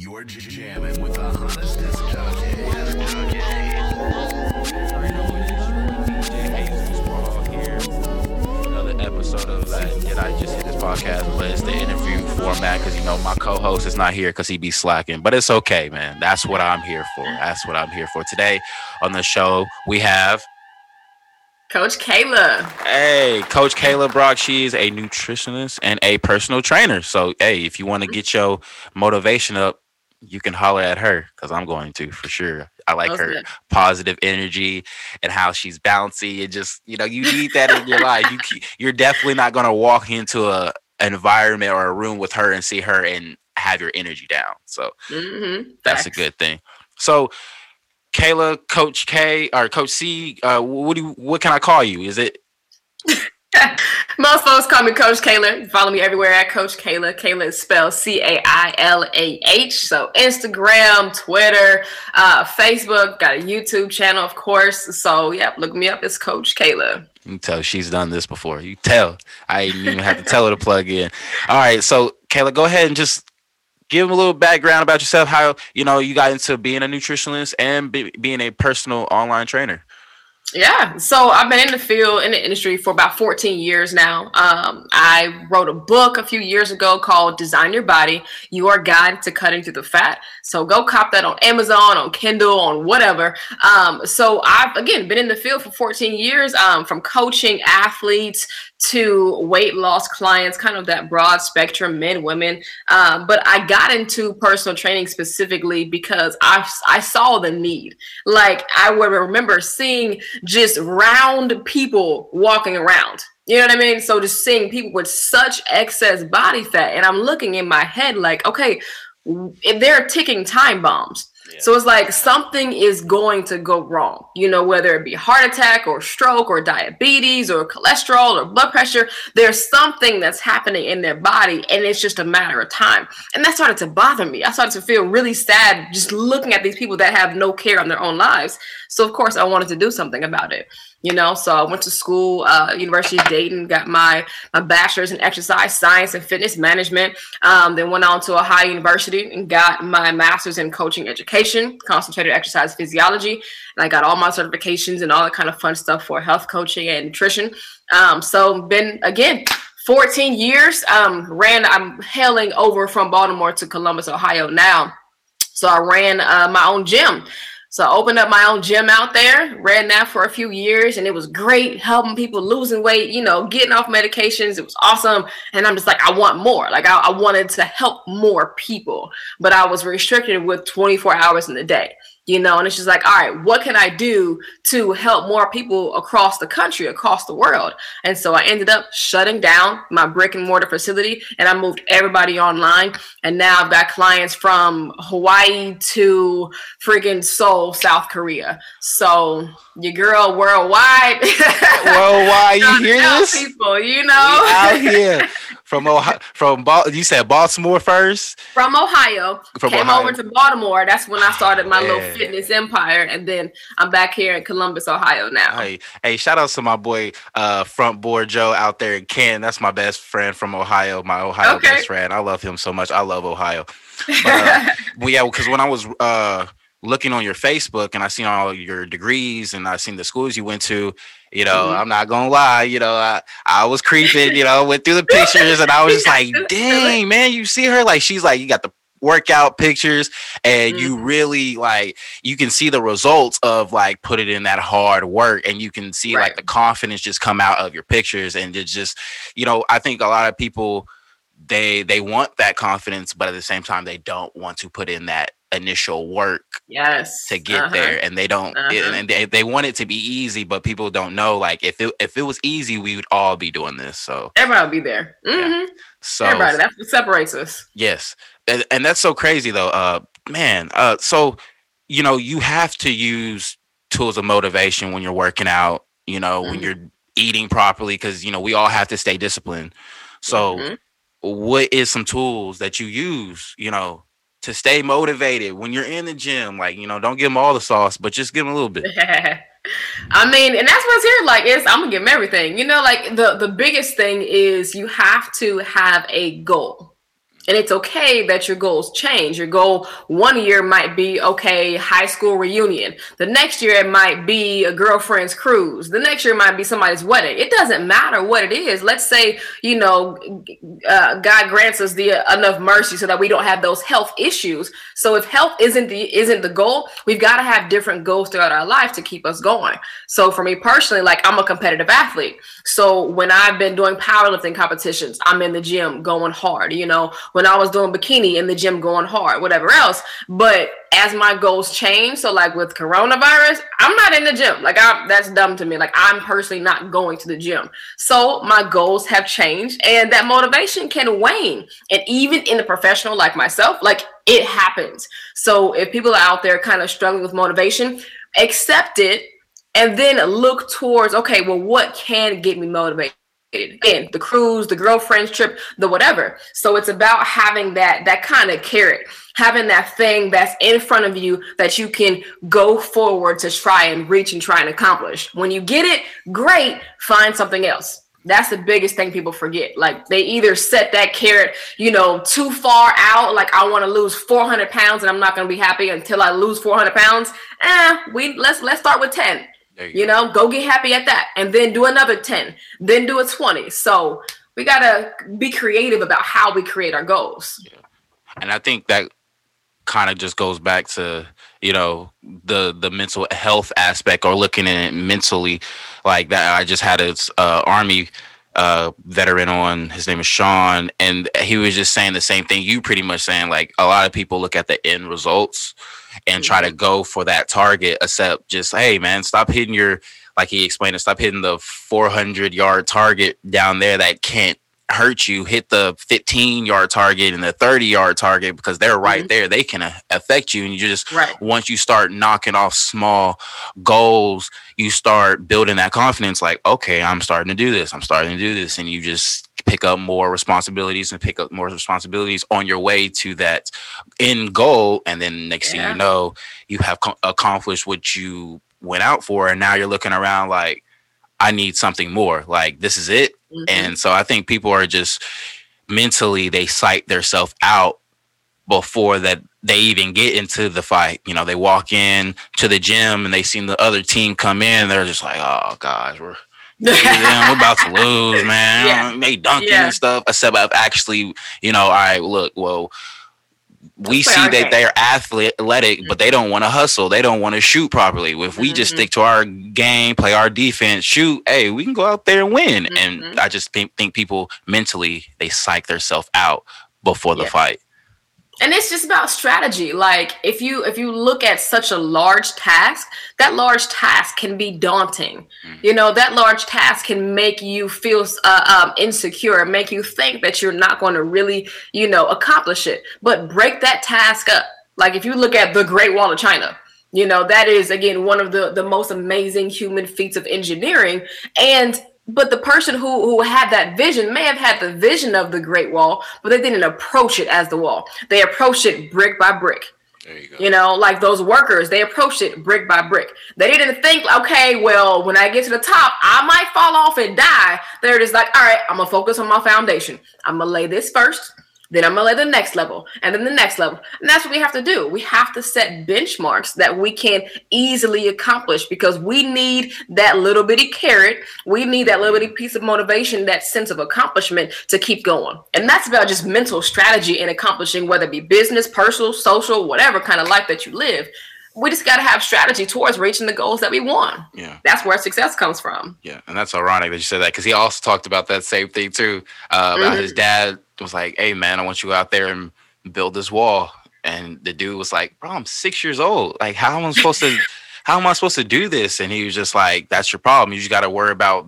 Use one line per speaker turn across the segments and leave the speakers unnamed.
You're jamming with the hottest disc jockey.
Another episode of that Did I Just Hit This podcast, but it's the interview format because you know my co-host is not here because he be slacking, but it's okay, man. That's what I'm here for. That's what I'm here for. Today on the show we have
Coach Cailah.
Hey, Coach Cailah Brock. She is a nutritionist and a personal trainer. So, hey, if you want to get your motivation up, you can holler at her because I'm going to for sure. I like her
good.
positive energy and how she's bouncy. And just you know, you need that in your life. You you're definitely not gonna walk into a an environment or a room with her and see her and have your energy down. So
Mm-hmm.
that's a good thing. So. Cailah, Coach K or Coach C, uh, what do you, what can I call you? Is it
Most folks call me Coach Cailah. Follow me everywhere at Coach Cailah. Cailah is spelled C A I L A H. So Instagram, Twitter, uh, Facebook, got a YouTube channel, of course. So yeah, look me up. It's Coach Cailah.
You tell she's done this before. You tell. I didn't even have to tell her to plug in. All right. So, Cailah, go ahead and just give them a little background about yourself, how, you know, you got into being a nutritionist and be, being a personal online trainer.
Yeah, so I've been in the field in the industry for about 14 years now. Um, I wrote a book a few years ago called Design Your Body Your Guide to Cutting Through the Fat. So go cop that on Amazon, on Kindle, on whatever. Um, so I've, again, been in the field for 14 years um, from coaching athletes to weight loss clients, kind of that broad spectrum, men, women. Um, but I got into personal training specifically because I, I saw the need. Like I would remember seeing just round people walking around. You know what I mean? So just seeing people with such excess body fat, and I'm looking in my head like, okay, they're ticking time bombs. So it's like something is going to go wrong, you know, whether it be heart attack or stroke or diabetes or cholesterol or blood pressure. There's something that's happening in their body, and it's just a matter of time. And that started to bother me. I started to feel really sad just looking at these people that have no care on their own lives. So of course, I wanted to do something about it. You know, so I went to school, uh, University of Dayton, got my my bachelor's in exercise science and fitness management. Um, then went on to Ohio University and got my master's in coaching education, concentrated exercise physiology, and I got all my certifications and all that kind of fun stuff for health coaching and nutrition. Um, so been again 14 years. Um, ran. I'm hailing over from Baltimore to Columbus, Ohio now. So I ran uh, my own gym. So I opened up my own gym out there, ran that for a few years, and it was great helping people losing weight, you know, getting off medications. It was awesome. And I'm just like, I want more. Like I, I wanted to help more people, but I was restricted with 24 hours in the day. You know, and it's just like, all right, what can I do to help more people across the country, across the world? And so I ended up shutting down my brick and mortar facility and I moved everybody online. And now I've got clients from Hawaii to freaking Seoul, South Korea. So your girl worldwide.
Worldwide, you hear this?
People, you know,
out here from Ohio, from Bal- you said Baltimore first.
from Ohio.
From
came
Ohio.
over to Baltimore. That's when I started my little fitness empire. And then I'm back here in Columbus, Ohio now.
Hey, hey, shout out to my boy uh front board Joe out there in Ken. That's my best friend from Ohio, my Ohio
Okay.
best friend. I love him so much. I love Ohio. But, uh, well, yeah, because when I was uh looking on your Facebook and I seen all your degrees and I seen the schools you went to, you know,
Mhm.
I'm not gonna lie, you know, I, I was creeping, you know, went through the pictures and I was just like, dang, man, you see her like she's like you got the workout pictures and
Mm-hmm.
you really like you can see the results of like put it in that hard work and you can see like the confidence just come out of your pictures and it's just you know i think a lot of people they they want that confidence but at the same time they don't want to put in that initial work
yes.
to get
Uh-huh.
there and they don't
Uh-huh.
and they, they want it to be easy but people don't know like if it if it was easy we would all be doing this so
Everybody will be there. hmm
so
Everybody. That's what separates us.
Yes. And, and that's so crazy though. Uh man, uh so you know, you have to use tools of motivation when you're working out, you know, when
Mhm.
you're eating properly cuz you know, we all have to stay disciplined. So
Mhm.
what is some tools that you use, you know, to stay motivated when you're in the gym? Like, you know, don't give them all the sauce, but just give them a little bit.
I mean, and that's what's here. Like, is I'm gonna give them everything. You know, like the the biggest thing is you have to have a goal. And it's okay that your goals change. Your goal one year might be, okay, high school reunion. The next year, it might be a girlfriend's cruise. The next year, might be somebody's wedding. It doesn't matter what it is. Let's say, you know, uh, God grants us the uh, enough mercy so that we don't have those health issues. So if health isn't the isn't the goal, we've got to have different goals throughout our life to keep us going. So for me personally, like I'm a competitive athlete. So when I've been doing powerlifting competitions, I'm in the gym going hard, you know, I was doing bikini in the gym going hard, whatever else. But as my goals change, so like with coronavirus, I'm not in the gym. Like I'm that's dumb to me. Like I'm personally not going to the gym. So my goals have changed and that motivation can wane. And even in the professional like myself, like it happens. So if people are out there kind of struggling with motivation, accept it and then look towards okay, well, what can get me motivated? Again the cruise the girlfriend's trip the whatever. So it's about having that that kind of carrot having that thing that's in front of you that you can go forward to try and reach and try and accomplish. When you get it great find something else. That's the biggest thing people forget. Like they either set that carrot you know too far out like i want to lose 400 pounds and i'm not going to be happy until i lose 400 pounds. Eh we let's let's start with 10 you, you know, go get happy at that and then do another 10, then do a 20. So we got to be creative about how we create our goals.
Yeah. And I think that kind of just goes back to you know the the mental health aspect or looking at it mentally like that i just had a uh, army uh, veteran on his name is sean and he was just saying the same thing you pretty much saying like a lot of people look at the end results and try to mm-hmm. go for that target, except just, hey, man, stop hitting your, like he explained it, stop hitting the 400 yard target down there that can't hurt you. Hit the 15 yard target and the 30 yard target because they're right mm-hmm. there. They can affect you. And you just, right. once you start knocking off small goals, you start building that confidence like, okay, I'm starting to do this. I'm starting to do this. And you just pick up more responsibilities and pick up more responsibilities on your way to that end goal. And then next yeah. thing you know, you have co- accomplished what you went out for. And now you're looking around like, I need something more. Like, this is it. Mm-hmm. And so I think people are just mentally, they psych themselves out before that they even get into the fight. You know, they walk in to the gym and they see the other team come in. They're just like, oh, gosh, we're we're about to lose, man. Yeah. They dunking yeah. and stuff. Except I've actually, you know, all right, look, well, we see that game. they're athletic, mm-hmm. but they don't want to hustle. They don't want to shoot properly. If we mm-hmm. just stick to our game, play our defense, shoot, hey, we can go out there and win. Mm-hmm. And I just think, think people mentally they psych themselves out before the fight
and it's just about strategy. Like if you if you look at such a large task that large task can be daunting. Mm. you know that large task can make you feel uh, um, insecure make you think that you're not going to really you know accomplish it. But break that task up. Like if you look at the great wall of china you know that is again one of the the most amazing human feats of engineering. And but the person who who had that vision may have had the vision of the great wall but they didn't approach it as the wall. They approached it brick by brick. You, you, know like those workers they approached it brick by brick. They didn't think okay well when i get to the top i might fall off and die. They're just like all right i'm gonna focus on my foundation. I'm gonna lay this first then I'm gonna lay the next level and then the next level. And that's what we have to do. We have to set benchmarks that we can easily accomplish because we need that little bitty carrot. We need that little bitty piece of motivation, that sense of accomplishment to keep going. And that's about just mental strategy in accomplishing whether it be business, personal, social, whatever kind of life that you live. We just got to have strategy towards reaching the goals that we want.
Yeah.
That's where success comes from.
Yeah. And that's ironic that you said that because he also talked about that same thing too uh, about mm-hmm. his dad was like, "Hey man, I want you out there and build this wall." And the dude was like, "Bro, I'm six years old. Like, how am I supposed to? How am I supposed to do this?" And he was just like, "That's your problem. You just got to worry about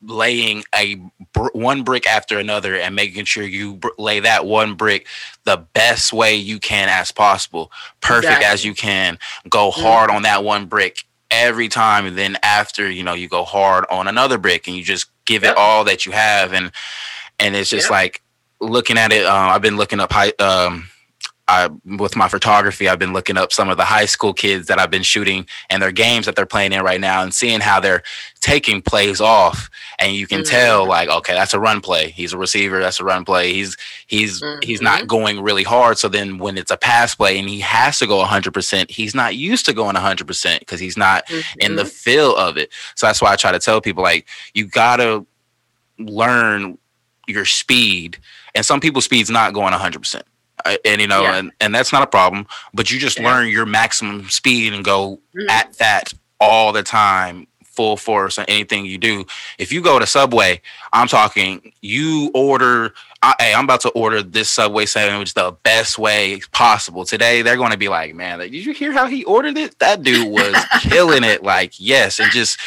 laying a br- one brick after another and making sure you br- lay that one brick the best way you can as possible, perfect exactly. as you can. Go mm-hmm. hard mm-hmm. on that one brick." every time and then after you know you go hard on another brick and you just give yep. it all that you have and and it's just yep. like looking at it, uh, I've been looking up high, um, I, with my photography, I've been looking up some of the high school kids that I've been shooting and their games that they're playing in right now and seeing how they're taking plays off. And you can
Mhm.
tell like, okay, that's a run play. He's a receiver. That's a run play. He's, he's, he's
Mhm.
not going really hard. So then when it's a pass play and he has to go 100%, he's not used to going 100% because he's not in the
Mhm.
feel of it. So that's why I try to tell people like you gotta learn your speed, and some people's speed's not going hundred percent, and you know,
Yeah.
and and that's not a problem. But you just
Yeah.
learn your maximum speed and go
Mhm.
at that all the time, full force on anything you do. If you go to Subway, I'm talking you order. I, hey, I'm about to order this Subway sandwich the best way possible. Today, they're going to be like, man, did you hear how he ordered it? That dude was killing it. Like, yes. And just,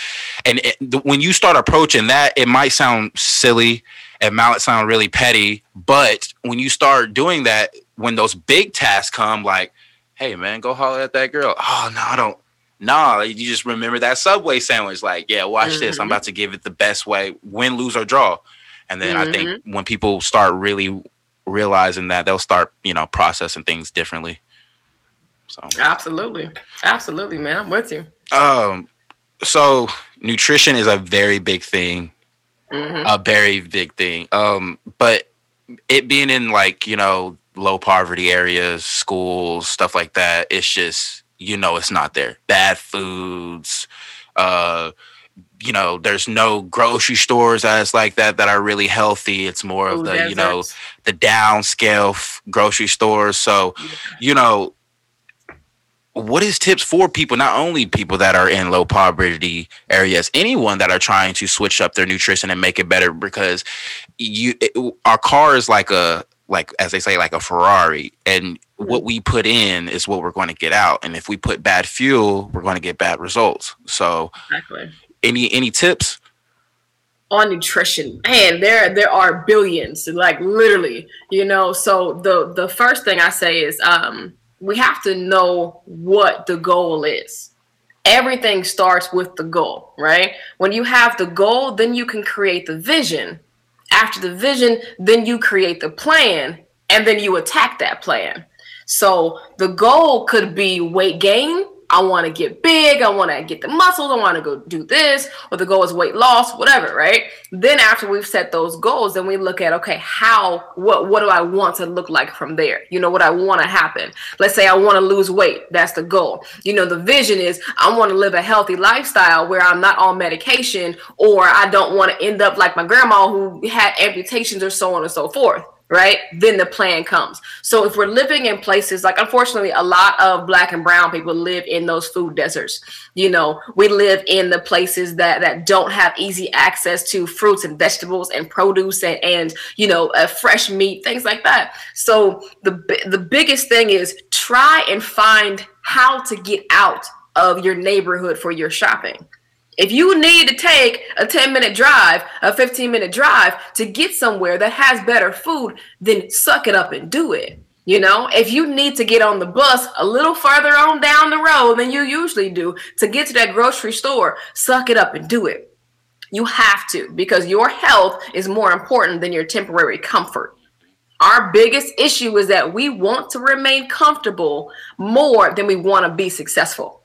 and it, when you start approaching that, it might sound silly. It might sound really petty. But when you start doing that, when those big tasks come, like, hey, man, go holler at that girl. Oh, no, I don't. Nah, you just remember that Subway sandwich. Like, yeah, watch this. I'm
Mhm.
about to give it the best way, win, lose, or draw. And then I think when people start really realizing that, they'll start, you know, processing things differently. So,
Absolutely. Absolutely, man. I'm with you.
um, so nutrition is a very big thing,
hmm
a very big thing. Um, but it being in like you know low poverty areas, schools, stuff like that, it's just you know it's not there. Bad foods, uh, you know, there's no grocery stores that's like that that are really healthy. It's more of the you know the downscale f- grocery stores. So, you know, what is tips for people, not only people that are in low poverty areas, anyone that are trying to switch up their nutrition and make it better? Because you, it, our car is like a like as they say, like a Ferrari, and what we put in is what we're going to get out. And if we put bad fuel, we're going to get bad results. So,
Exactly.
any any tips?
on nutrition man there there are billions like literally you know so the the first thing i say is um we have to know what the goal is. Everything starts with the goal right? When you have the goal then you can create the vision. After the vision then you create the plan and then you attack that plan. So the goal could be weight gain I want to get big. I want to get the muscles. I want to go do this. Or the goal is weight loss, whatever, right? Then after we've set those goals, then we look at okay, how what what do I want to look like from there? You know what I want to happen. Let's say I want to lose weight. That's the goal. You know the vision is I want to live a healthy lifestyle where I'm not on medication or I don't want to end up like my grandma who had amputations or so on and so forth right? Then the plan comes. So if we're living in places like, unfortunately, a lot of black and brown people live in those food deserts. You know, we live in the places that that don't have easy access to fruits and vegetables and produce and and you know, uh, fresh meat, things like that. So the the biggest thing is try and find how to get out of your neighborhood for your shopping. If you need to take a 10 minute drive, a 15 minute drive to get somewhere that has better food, then suck it up and do it. You know, if you need to get on the bus a little further on down the road than you usually do to get to that grocery store, suck it up and do it. You have to because your health is more important than your temporary comfort. Our biggest issue is that we want to remain comfortable more than we want to be successful.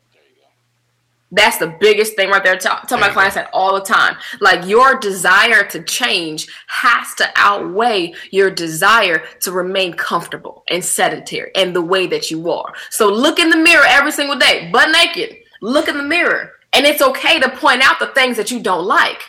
That's the biggest thing right there. Tell, tell my clients that all the time. Like your desire to change has to outweigh your desire to remain comfortable and sedentary and the way that you are. So look in the mirror every single day, butt naked. Look in the mirror. And it's okay to point out the things that you don't like.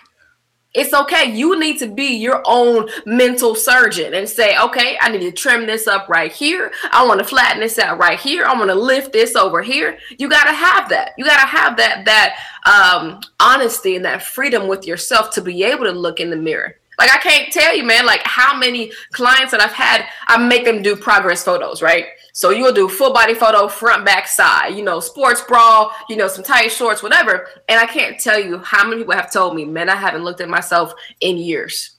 It's okay. You need to be your own mental surgeon and say, okay, I need to trim this up right here. I want to flatten this out right here. I want to lift this over here. You got to have that. You got to have that that um, honesty and that freedom with yourself to be able to look in the mirror. Like I can't tell you, man, like how many clients that I've had, I make them do progress photos, right? So you'll do full body photo, front, back, side, you know, sports bra, you know, some tight shorts, whatever. And I can't tell you how many people have told me, man, I haven't looked at myself in years.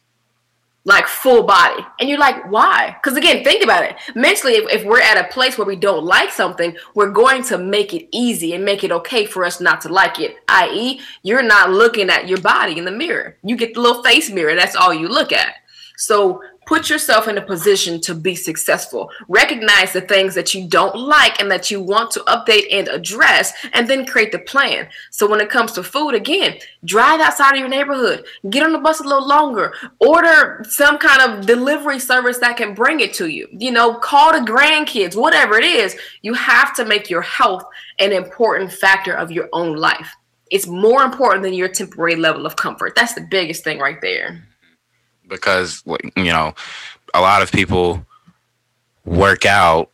Like full body. And you're like, why? Because again, think about it. Mentally, if, if we're at a place where we don't like something, we're going to make it easy and make it okay for us not to like it. I.e., you're not looking at your body in the mirror. You get the little face mirror, that's all you look at. So Put yourself in a position to be successful. Recognize the things that you don't like and that you want to update and address, and then create the plan. So, when it comes to food, again, drive outside of your neighborhood, get on the bus a little longer, order some kind of delivery service that can bring it to you. You know, call the grandkids, whatever it is. You have to make your health an important factor of your own life. It's more important than your temporary level of comfort. That's the biggest thing right there
because you know a lot of people work out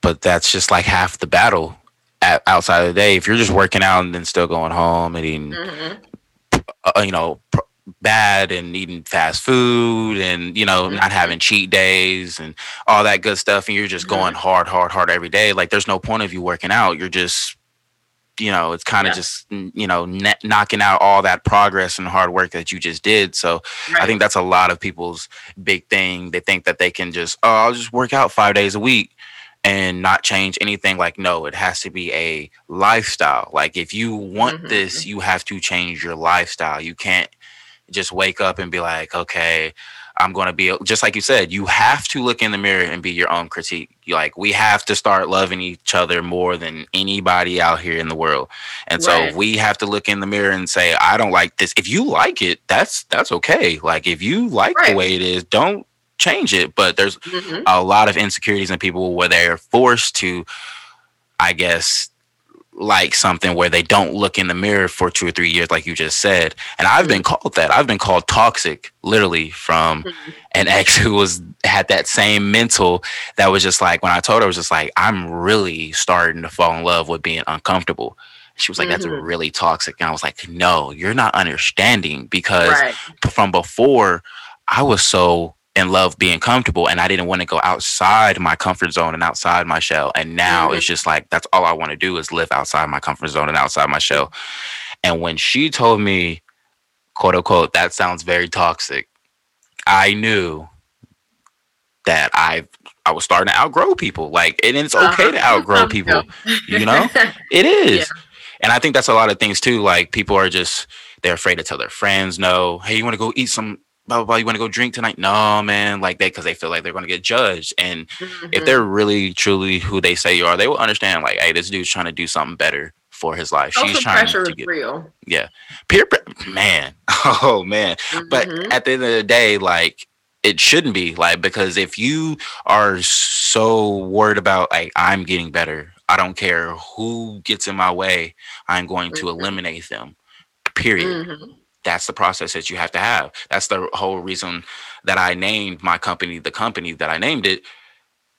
but that's just like half the battle at, outside of the day if you're just working out and then still going home and eating mm-hmm. uh, you know pr- bad and eating fast food and you know mm-hmm. not having cheat days and all that good stuff and you're just mm-hmm. going hard hard hard every day like there's no point of you working out you're just you know it's kind of yeah. just you know net, knocking out all that progress and hard work that you just did so right. i think that's a lot of people's big thing they think that they can just oh i'll just work out five days a week and not change anything like no it has to be a lifestyle like if you want mm-hmm. this you have to change your lifestyle you can't just wake up and be like okay I'm going to be just like you said, you have to look in the mirror and be your own critique. Like we have to start loving each other more than anybody out here in the world. And right. so we have to look in the mirror and say, I don't like this. If you like it, that's that's okay. Like if you like right. the way it is, don't change it. But there's mm-hmm. a lot of insecurities in people where they're forced to I guess like something where they don't look in the mirror for two or three years, like you just said. And I've been called that. I've been called toxic, literally, from mm-hmm. an ex who was had that same mental that was just like when I told her, I was just like, I'm really starting to fall in love with being uncomfortable. She was like, mm-hmm. that's really toxic. And I was like, no, you're not understanding because right. from before I was so and love being comfortable and I didn't want to go outside my comfort zone and outside my shell. And now mm-hmm. it's just like that's all I want to do is live outside my comfort zone and outside my shell. And when she told me, quote unquote, that sounds very toxic, I knew that I I was starting to outgrow people. Like, and it's okay uh-huh. to outgrow people. You know, it is. Yeah. And I think that's a lot of things too. Like people are just they're afraid to tell their friends no. Hey, you want to go eat some blah blah blah. You want to go drink tonight? No, man. Like they, because they feel like they're going to get judged. And mm-hmm. if they're really truly who they say you are, they will understand. Like, hey, this dude's trying to do something better for his life.
Social She's trying pressure to get, is real.
Yeah, peer man. Oh man. Mm-hmm. But at the end of the day, like it shouldn't be like because if you are so worried about like I'm getting better, I don't care who gets in my way, I'm going to mm-hmm. eliminate them. Period. Mm-hmm that's the process that you have to have. That's the whole reason that I named my company the company that I named it.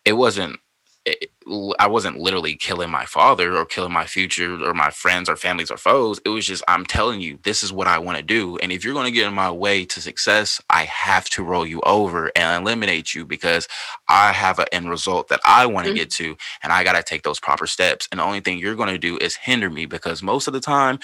It wasn't it, I wasn't literally killing my father or killing my future or my friends or families or foes. It was just I'm telling you this is what I want to do and if you're going to get in my way to success, I have to roll you over and eliminate you because I have an end result that I want to mm-hmm. get to and I got to take those proper steps. And the only thing you're going to do is hinder me because most of the time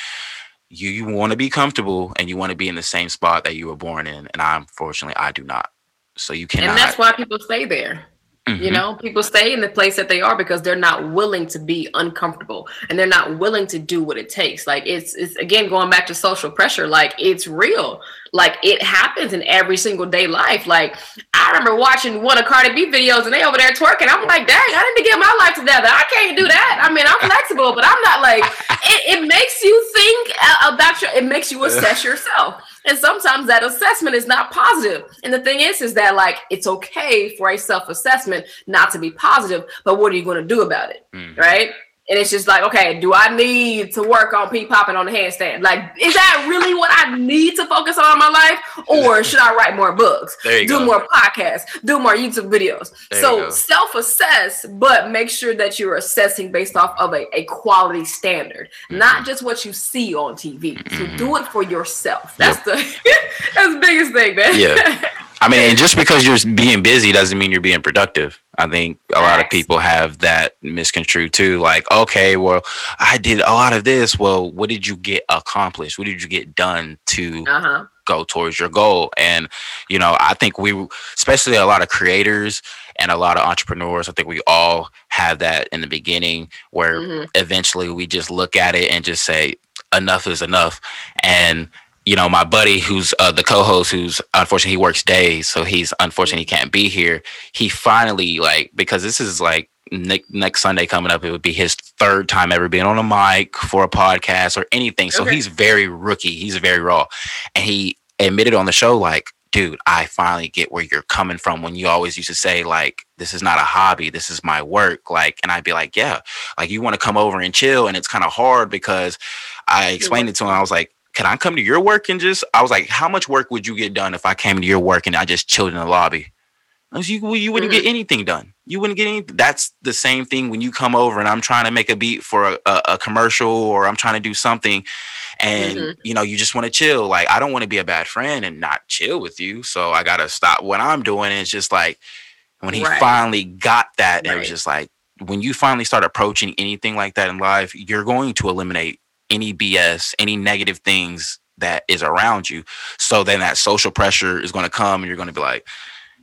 you, you want to be comfortable and you want to be in the same spot that you were born in and i unfortunately i do not. So you cannot
and that's why people stay there Mm-hmm. You know, people stay in the place that they are because they're not willing to be uncomfortable and they're not willing to do what it takes. Like it's it's again going back to social pressure, like it's real. Like it happens in every single day life. Like I remember watching one of Cardi B videos and they over there twerking. I'm like, dang, I need to get my life together. I can't do that. I mean, I'm flexible, but I'm not like it, it makes you think about your it makes you assess yourself. And sometimes that assessment is not positive. And the thing is, is that like it's okay for a self assessment not to be positive, but what are you going to do about it? Mm-hmm. Right. And it's just like, okay, do I need to work on P popping on the handstand? Like, is that really what I need to focus on in my life? Or should I write more books, do go. more podcasts, do more YouTube videos? There so self assess, but make sure that you're assessing based off of a, a quality standard, mm-hmm. not just what you see on TV. Mm-hmm. So do it for yourself. That's yep. the that's the biggest thing, man.
Yeah. I mean, just because you're being busy doesn't mean you're being productive. I think a lot of people have that misconstrued too. Like, okay, well, I did a lot of this. Well, what did you get accomplished? What did you get done to uh-huh. go towards your goal? And, you know, I think we, especially a lot of creators and a lot of entrepreneurs, I think we all have that in the beginning where mm-hmm. eventually we just look at it and just say, enough is enough. And you know, my buddy who's uh, the co-host, who's unfortunately he works days, so he's unfortunately he can't be here. He finally like because this is like next, next Sunday coming up, it would be his third time ever being on a mic for a podcast or anything. So
Okay.
he's very rookie. He's very raw, and he admitted on the show like. Dude, I finally get where you're coming from when you always used to say, like, this is not a hobby, this is my work. Like, and I'd be like, yeah, like you want to come over and chill. And it's kind of hard because I explained it to him. I was like, can I come to your work and just, I was like, how much work would you get done if I came to your work and I just chilled in the lobby? I was, you, well, you wouldn't get anything done. You wouldn't get anything. That's the same thing when you come over and I'm trying to make a beat for a, a, a commercial or I'm trying to do something and
Mhm.
you know you just want to chill like i don't want to be a bad friend and not chill with you so i gotta stop what i'm doing and it's just like when he
Right.
finally got that it was just like when you finally start approaching anything like that in life you're going to eliminate any bs any negative things that is around you so then that social pressure is going to come and you're going to be like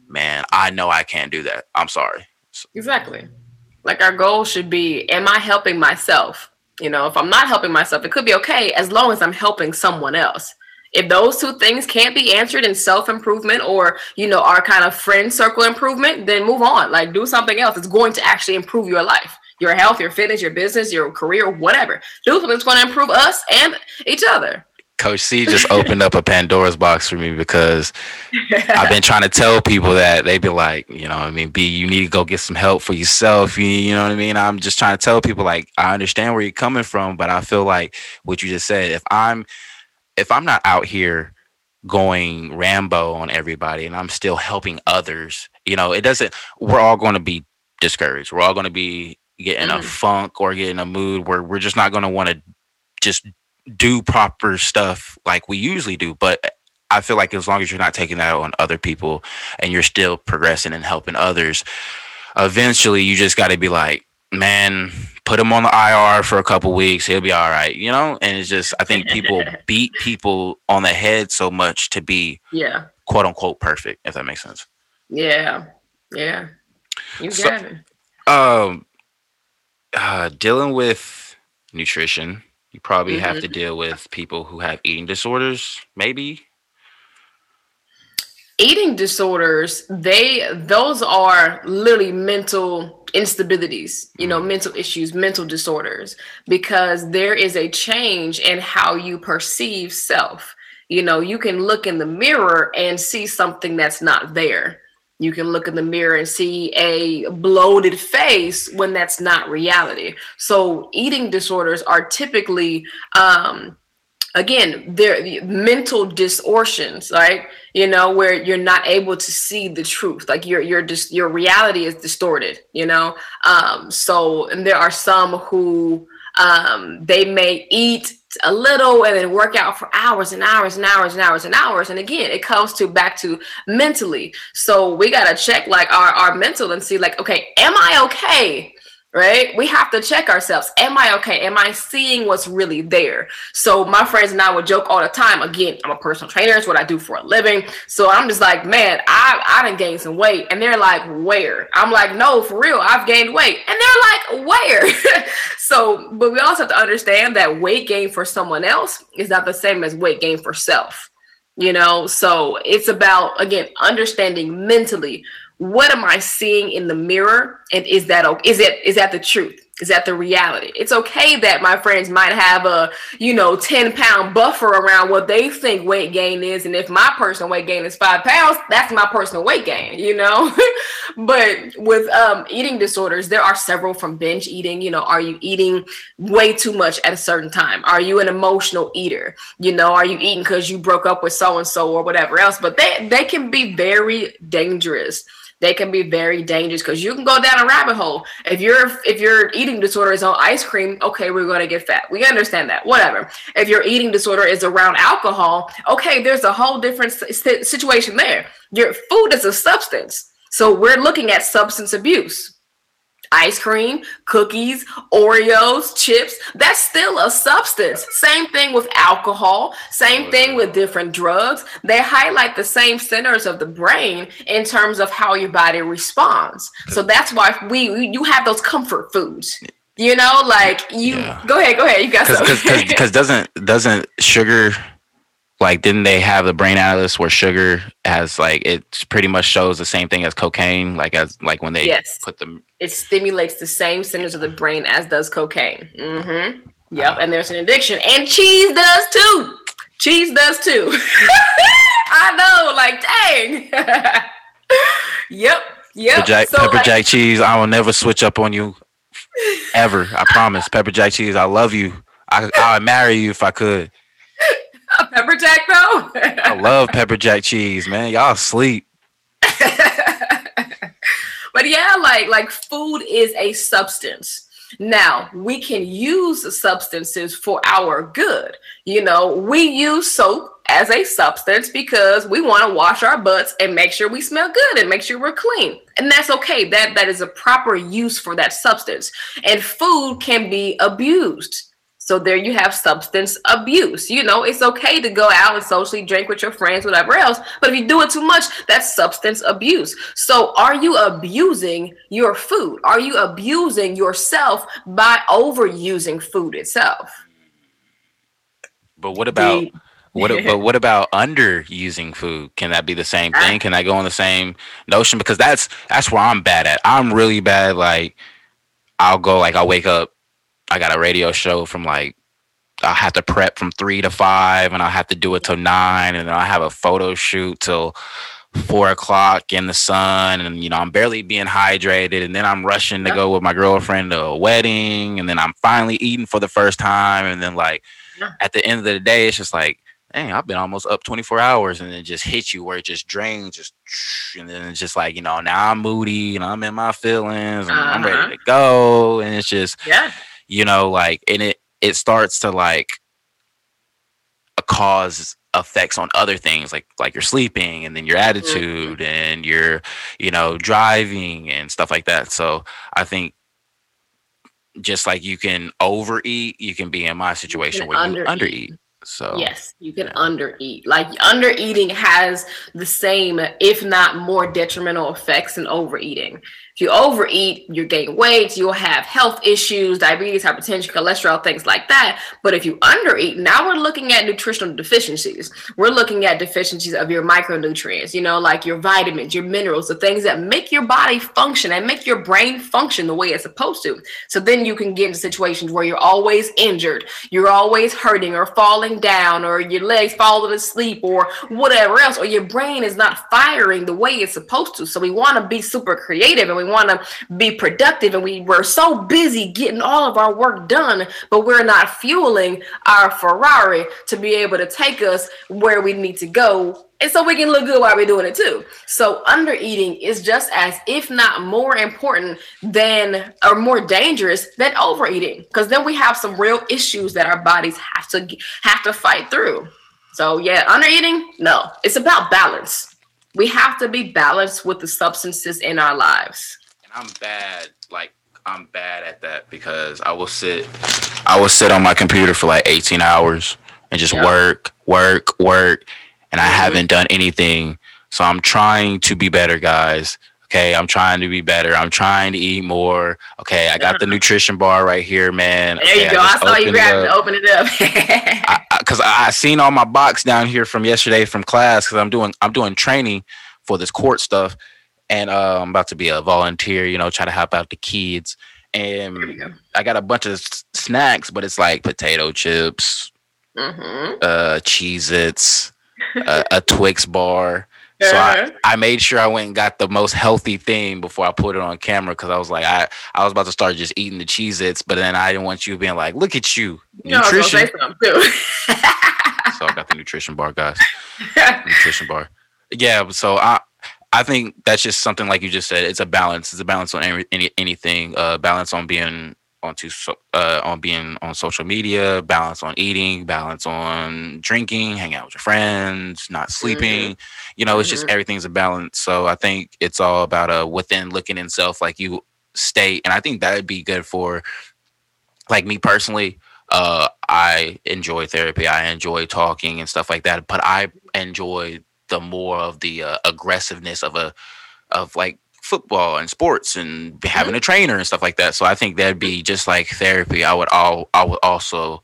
man i know i can't do that i'm sorry
Exactly. Like our goal should be, am I helping myself? You know, if I'm not helping myself, it could be okay as long as I'm helping someone else. If those two things can't be answered in self improvement or, you know, our kind of friend circle improvement, then move on. Like do something else. It's going to actually improve your life, your health, your fitness, your business, your career, whatever. Do something that's going to improve us and each other.
coach c just opened up a pandora's box for me because I've been trying to tell people that they be like, you know, I mean, B, you need to go get some help for yourself. You, you know what I mean? I'm just trying to tell people like, I understand where you're coming from, but I feel like what you just said, if I'm, if I'm not out here going Rambo on everybody and I'm still helping others, you know, it doesn't, we're all going to be discouraged. We're all going to be getting a
Mhm.
funk or getting a mood where we're just not going to want to just do proper stuff like we usually do. But I feel like as long as you're not taking that on other people and you're still progressing and helping others, eventually you just got to be like, man, put him on the IR for a couple weeks. He'll be all right, you know? And it's just, I think people beat people on the head so much to be
Yeah.
quote unquote perfect, if that makes sense.
Yeah. Yeah. You
So-
got it.
Um, uh, dealing with nutrition, you probably have to deal with people who have eating disorders, maybe.
eating disorders they those are literally mental instabilities you know mental issues mental disorders because there is a change in how you perceive self. You know you can look in the mirror and see something that's not there you can look in the mirror and see a bloated face when that's not reality. So eating disorders are typically um again they're mental distortions right? You know where you're not able to see the truth. Like your your just your reality is distorted you know? Um so and there are some who um they may eat a little and then work out for hours and hours and hours and hours and hours. And again it comes to back to mentally. So we got to check like our our mental and see like okay am i okay right? We have to check ourselves. Am I okay? Am I seeing what's really there? So my friends and I would joke all the time. Again, I'm a personal trainer. It's what I do for a living. So I'm just like, man, I I done gained some weight, and they're like, where? I'm like, no, for real, I've gained weight, and they're like, where? so, but we also have to understand that weight gain for someone else is not the same as weight gain for self. You know, so it's about again understanding mentally what am I seeing in the mirror? And is that? Is it is that the truth? Is that the reality? It's okay that my friends might have a, you know, 10 pound buffer around what they think weight gain is. And if my personal weight gain is five pounds, that's my personal weight gain, you know? but with um, eating disorders, there are several from binge eating. You know, are you eating way too much at a certain time? Are you an emotional eater? You know, are you eating because you broke up with so and so or whatever else? But they, they can be very dangerous they can be very dangerous because you can go down a rabbit hole. If your if your eating disorder is on ice cream, okay, we're going to get fat. We understand that. Whatever. If your eating disorder is around alcohol, okay, there's a whole different situation there. Your food is a substance, so we're looking at substance abuse. Ice cream, cookies, Oreos, chips, that's still a substance. Same thing with alcohol, same oh, thing with different drugs. They highlight the same centers of the brain in terms of how your body responds. So that's why we, we you have those comfort foods. You know, like you
Yeah.
go ahead, go ahead. You got something.
because doesn't doesn't sugar like didn't they have the brain analysis where sugar has like it pretty much shows the same thing as cocaine, like as like when they
Yes.
put them.
It stimulates the same centers of the brain as does cocaine. Mm-hmm. Yep, and there's an addiction, and cheese does too. Cheese does too. I know, like dang. yep, yep.
Pepper jack,
So,
pepper
like,
jack cheese. I will never switch up on you, ever. I promise. Pepper jack cheese. I love you. I I would marry you if I could.
pepper jack though.
I love pepper jack cheese, man. Y'all sleep.
but yeah, like like food is a substance. Now we can use substances for our good. You know, we use soap as a substance because we want to wash our butts and make sure we smell good and make sure we're clean. And that's okay. That that is a proper use for that substance. And food can be abused. So there you have substance abuse. You know, it's okay to go out and socially drink with your friends, whatever else. But if you do it too much, that's substance abuse. So are you abusing your food? Are you abusing yourself by overusing food itself?
But what about
The-
what? But what about underusing food? Can that be the same thing? Ah. Can I go on the same notion? Because that's that's where I'm bad at. I'm really bad. Like I'll go like I'll wake up. I got a radio show from like I have to prep from three to five, and I have to do it till nine, and then I have a photo shoot till four o'clock in the sun, and you know I'm barely being hydrated, and then I'm rushing to go with my girlfriend to a wedding, and then I'm finally eating for the first time, and then like
Yeah.
at the end of the day, it's just like, dang, I've been almost up 24 hours, and it just hits you where it just drains, just and then it's just like you know now I'm moody and I'm in my feelings, and I'm
Uh-huh.
ready to go, and it's just
Yeah.
You know like and it it starts to like a cause effects on other things like like your sleeping and then your mm-hmm. attitude and your you know driving and stuff like that so i think just like you can overeat you can be in my situation where you
undereat.
undereat so
Yes, you can undereat. Like undereating has the same, if not more detrimental effects than overeating. If you overeat, you gain weight, you'll have health issues, diabetes, hypertension, cholesterol, things like that. But if you undereat, now we're looking at nutritional deficiencies. We're looking at deficiencies of your micronutrients, you know, like your vitamins, your minerals, the things that make your body function and make your brain function the way it's supposed to. So then you can get into situations where you're always injured, you're always hurting or falling down, or your legs falling asleep, or whatever else, or your brain is not firing the way it's supposed to. So we want to be super creative and we want to be productive, and we we're so busy getting all of our work done, but we're not fueling our Ferrari to be able to take us where we need to go and so we can look good while we're doing it too. So under eating is just as, if not more important than, or more dangerous than overeating, because then we have some real issues that our bodies have to have to fight through. So yeah, under eating, no, it's about balance. We have to be balanced with the substances in our lives.
and i'm bad like i'm bad at that because i will sit i will sit on my computer for like 18 hours and just work work work and i
Mhm.
haven't done anything so i'm trying to be better guys okay i'm trying to be better i'm trying to eat more okay i got the nutrition bar right here man
There you go. I,
just
saw you
opened it
grab it,
up.
open it up.
because I, I seen all my box down here from yesterday from class because I'm doing I'm doing training for this court stuff, and uh, I'm about to be a volunteer. You know, try to help out the kids. And
go.
I got a bunch of s- snacks, but it's like potato chips,
hmm
uh, Cheez-Its, uh, a Twix bar. So I, I made sure I went and got the most healthy thing before I put it on camera because I was like I, I was about to start just eating the Cheez-Its, but then I didn't want you being like, look at you,
You know, I
nutrition.
say too.
so I got the nutrition bar, guys. nutrition bar. Yeah, so I I think that's just something like you just said. It's a balance. It's a balance on any, any anything. Uh, balance on being onto so, uh on being on social media. Balance on eating. Balance on drinking. hanging out with your friends. Not sleeping. You know, it's just
Mhm.
everything's a balance. So I think it's all about uh within looking in self, like you state, and I think that would be good for like me personally. Uh, I enjoy therapy. I enjoy talking and stuff like that. But I enjoy the more of the uh, aggressiveness of a of like football and sports and having a mm-hmm. trainer and stuff like that. So I think that'd be mm-hmm. just like therapy. I would all I would also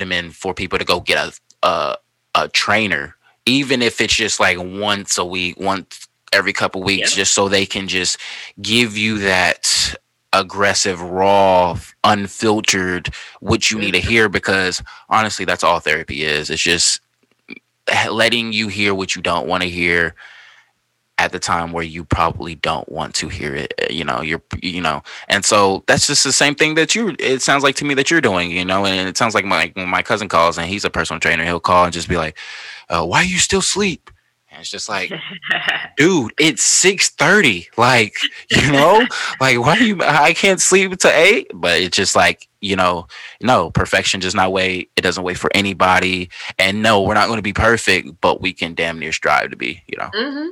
in for people to go get a a a trainer, even if it's just like once a week, once every couple weeks,
Yeah.
just so they can just give you that aggressive, raw, unfiltered what you need to mm-hmm. hear. Because honestly, that's all therapy is. It's just letting you hear what you don't want to hear at the time where you probably don't want to hear it uh, you know you're you know and so that's just the same thing that you it sounds like to me that you're doing you know and it sounds like my when my cousin calls and he's a personal trainer he'll call and just be like uh, why you still sleep? And it's just like dude it's 6:30 like you know like why do you i can't sleep to 8 but it's just like you know no perfection does not wait it doesn't wait for anybody. And no we're not going to be perfect but we can damn near strive to be you know?
Hmm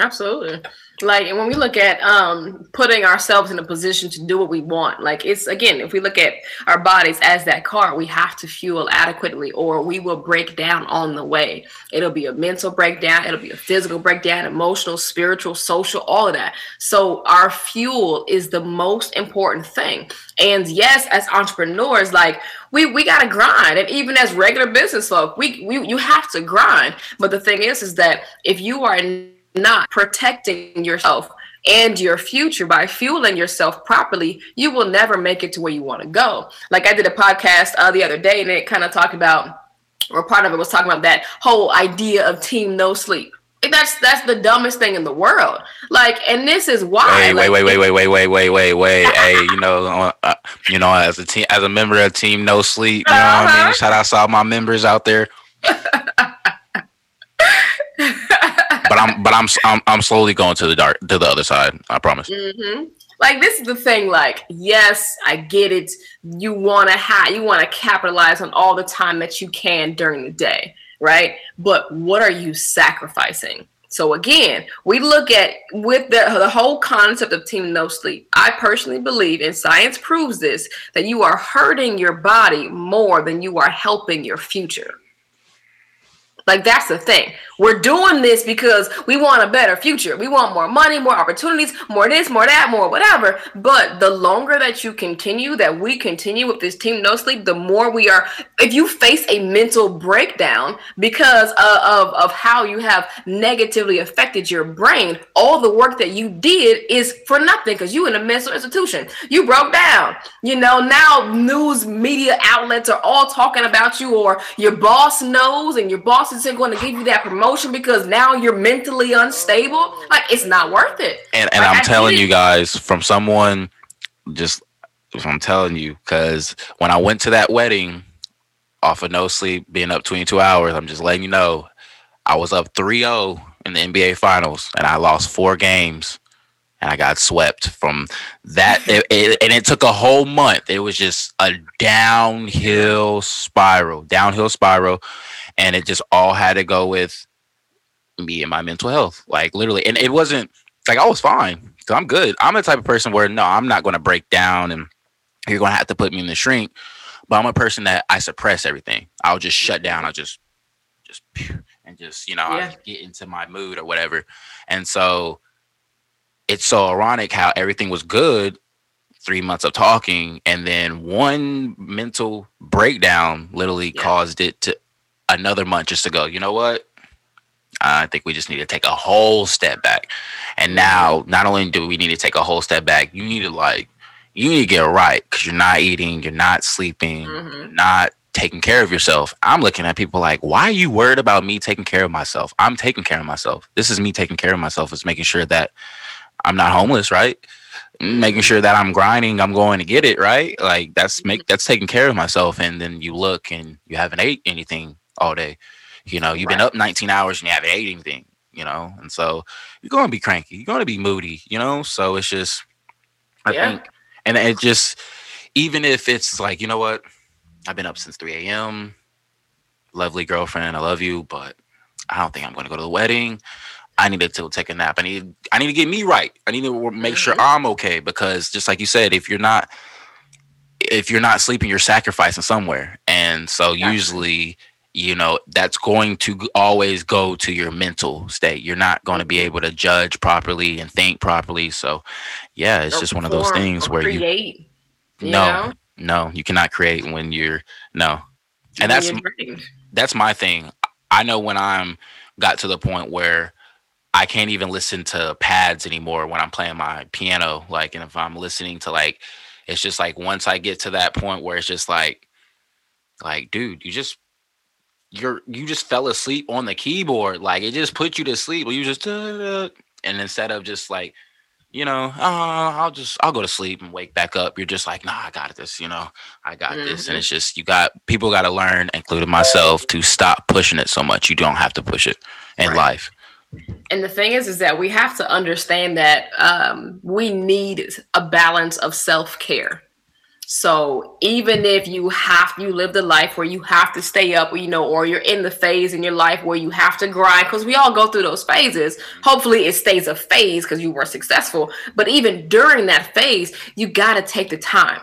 Absolutely. Like, and when we look at um, putting ourselves in a position to do what we want, like it's again, if we look at our bodies as that car, we have to fuel adequately, or we will break down on the way. It'll be a mental breakdown, it'll be a physical breakdown, emotional, spiritual, social, all of that. So, our fuel is the most important thing. And yes, as entrepreneurs, like we we gotta grind, and even as regular business folk, we we you have to grind. But the thing is, is that if you are not protecting yourself and your future by fueling yourself properly, you will never make it to where you want to go. Like I did a podcast uh, the other day, and it kind of talked about, or part of it was talking about that whole idea of team no sleep. And That's that's the dumbest thing in the world. Like, and this is why.
Wait, wait,
like,
wait, wait, wait, wait, wait, wait, wait, wait. hey, you know, uh, uh, you know, as a team, as a member of Team No Sleep, you know what I
Uh-huh.
mean. Shout out to all my members out there. but I'm, but I'm, I'm, I'm slowly going to the dark, to the other side. I promise.
hmm Like this is the thing. Like, yes, I get it. You want to have, you want to capitalize on all the time that you can during the day, right? But what are you sacrificing? So again, we look at with the, the whole concept of team no sleep. I personally believe, and science proves this, that you are hurting your body more than you are helping your future. Like that's the thing. We're doing this because we want a better future. We want more money, more opportunities, more this, more that, more whatever. But the longer that you continue, that we continue with this team no sleep, the more we are. If you face a mental breakdown because of, of, of how you have negatively affected your brain, all the work that you did is for nothing because you in a mental institution. You broke down. You know, now news media outlets are all talking about you, or your boss knows, and your boss isn't going to give you that promotion because now you're mentally unstable. Like it's not worth it.
And and
Like, I
I'm telling you guys from someone, just I'm telling you, because when I went to that wedding, off of no sleep, being up 22 hours, I'm just letting you know, I was up 3-0 in the NBA Finals, and I lost four games, and I got swept from that. it, it- and it took a whole month. It was just a downhill spiral, downhill spiral, and it just all had to go with me and my mental health. Like literally, and it wasn't like I was fine. So I'm good. I'm the type of person where no, I'm not going to break down and you're going to have to put me in the shrink. But I'm a person that I suppress everything. I'll just shut mm-hmm. down. I'll just, just, and just, you know,
Yeah.
get into my mood or whatever. And so it's so ironic how everything was good three months of talking and then one mental breakdown literally
Yeah.
caused it to another month just to go, you know what? I think we just need to take a whole step back. And now, not only do we need to take a whole step back, you need to like, you need to get right because you're not eating, you're not sleeping,
Mhm.
you're not taking care of yourself. I'm looking at people like, why are you worried about me taking care of myself? I'm taking care of myself. This is me taking care of myself. It's making sure that I'm not homeless, right? Making sure that I'm grinding, I'm going to get it, right? Like that's make that's taking care of myself. And then you look and you haven't ate anything all day. You know, you've been up 19 hours and you haven't ate anything, you know, and so you're going to be cranky. You're going to be moody, you know. So it's just, I
Yeah.
think, and it just, even if it's like, you know what, I've been up since 3 a.m. Lovely girlfriend, I love you, but I don't think I'm going to go to the wedding. I need to take a nap. I need, I need to get me right. I need to make sure mm-hmm. I'm okay because, just like you said, if you're not, if you're not sleeping, you're sacrificing somewhere, and so
Exactly.
usually you know that's going to always go to your mental state you're not going to be able to judge properly and think properly so yeah it's
Or
just one of those things where you
create. you
no
know?
no you cannot create when you're no And that's
When you're drained.
that's my thing. I know when I'm got to the point where I can't even listen to pads anymore when I'm playing my piano. Like, and if I'm listening to like, it's just like once I get to that point where it's just like, like, dude, you just you're you just fell asleep on the keyboard. Like it just put you to sleep. Or you just and instead of just like, you know, uh, I'll just I'll go to sleep and wake back up. You're just like, nah, I got this. You know, I got this. And it's just you got people got to learn, including myself, to stop pushing it so much. You don't have to push it in
Right.
life.
And the thing is, is that we have to understand that um, we need a balance of self care. So even if you have you live the life where you have to stay up, you know, or you're in the phase in your life where you have to grind, because we all go through those phases. Hopefully, it stays a phase because you were successful. But even during that phase, you got to take the time.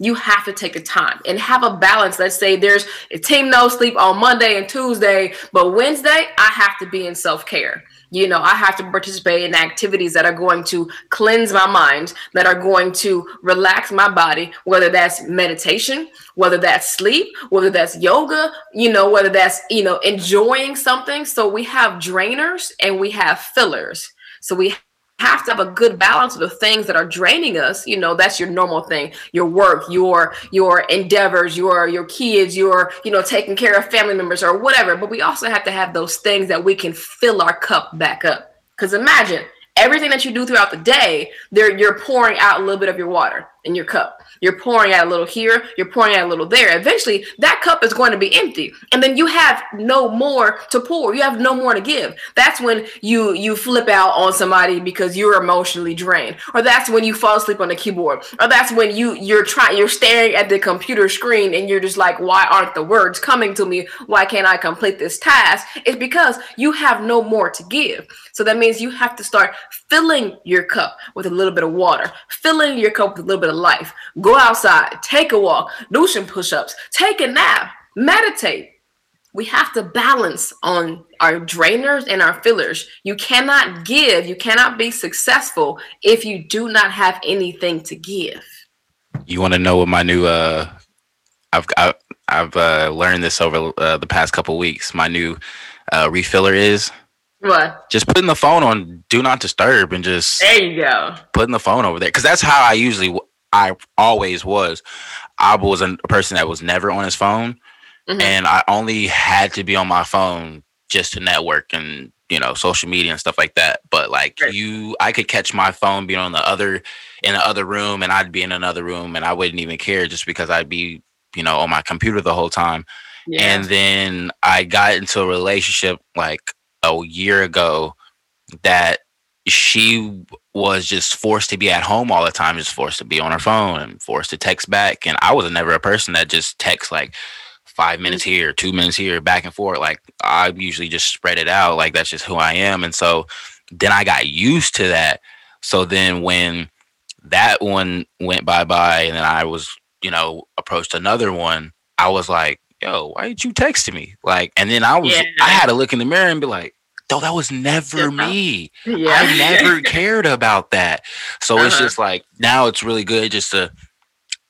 You have to take the time and have a balance. Let's say there's a team no sleep on Monday and Tuesday, but Wednesday I have to be in self care. You know, I have to participate in activities that are going to cleanse my mind, that are going to relax my body, whether that's meditation, whether that's sleep, whether that's yoga, you know, whether that's, you know, enjoying something. So we have drainers and we have fillers. So we have to have a good balance of the things that are draining us you know that's your normal thing. Your work your your endeavors your your kids your you know taking care of family members or whatever. But we also have to have those things that we can fill our cup back up. Because imagine everything that you do throughout the day there you're pouring out a little bit of your water in your cup you're pouring out a little here you're pouring out a little there. Eventually that cup is going to be empty. And then you have no more to pour. You have no more to give. That's when you you flip out on somebody because you're emotionally drained. Or that's when you fall asleep on the keyboard. Or that's when you you're trying you're staring at the computer screen and you're just like why aren't the words coming to me? Why can't i complete this task? It's because you have no more to give. So that means you have to start filling your cup with a little bit of water, filling your cup with a little bit of life. Go outside, take a walk, do some push ups, take a nap, meditate. We have to balance on our drainers and our fillers. You cannot give, you cannot be successful if you do not have anything to give.
You want to know what my new uh I've I've, I've uh, learned this over uh, the past couple weeks. My new uh, refiller is
What?
just putting the phone on do not disturb and just
There you go.
putting the phone over there because that's how I usually I always was. I was a person that was never on his phone,
Mhm.
and I only had to be on my phone just to network and you know social media and stuff like that. But like
Right.
you, I could catch my phone being on the other in the other room, and I'd be in another room, and I wouldn't even care just because I'd be you know on my computer the whole time.
Yeah.
And then I got into a relationship like a year ago that she was just forced to be at home all the time, just forced to be on her phone and forced to text back. And I was never a person that just texts like five mm. minutes here, two minutes here, back and forth. Like I usually just spread it out. Like that's just who I am. And so then I got used to that. So then when that one went bye bye and then I was, you know, approached another one, I was like, yo, why did you text me? Like, and then I was,
Yeah.
I had to look in the mirror and be like, no, that was never
Yeah.
me.
yeah.
I never cared about that. So it's
Uh-huh.
just like now it's really good just to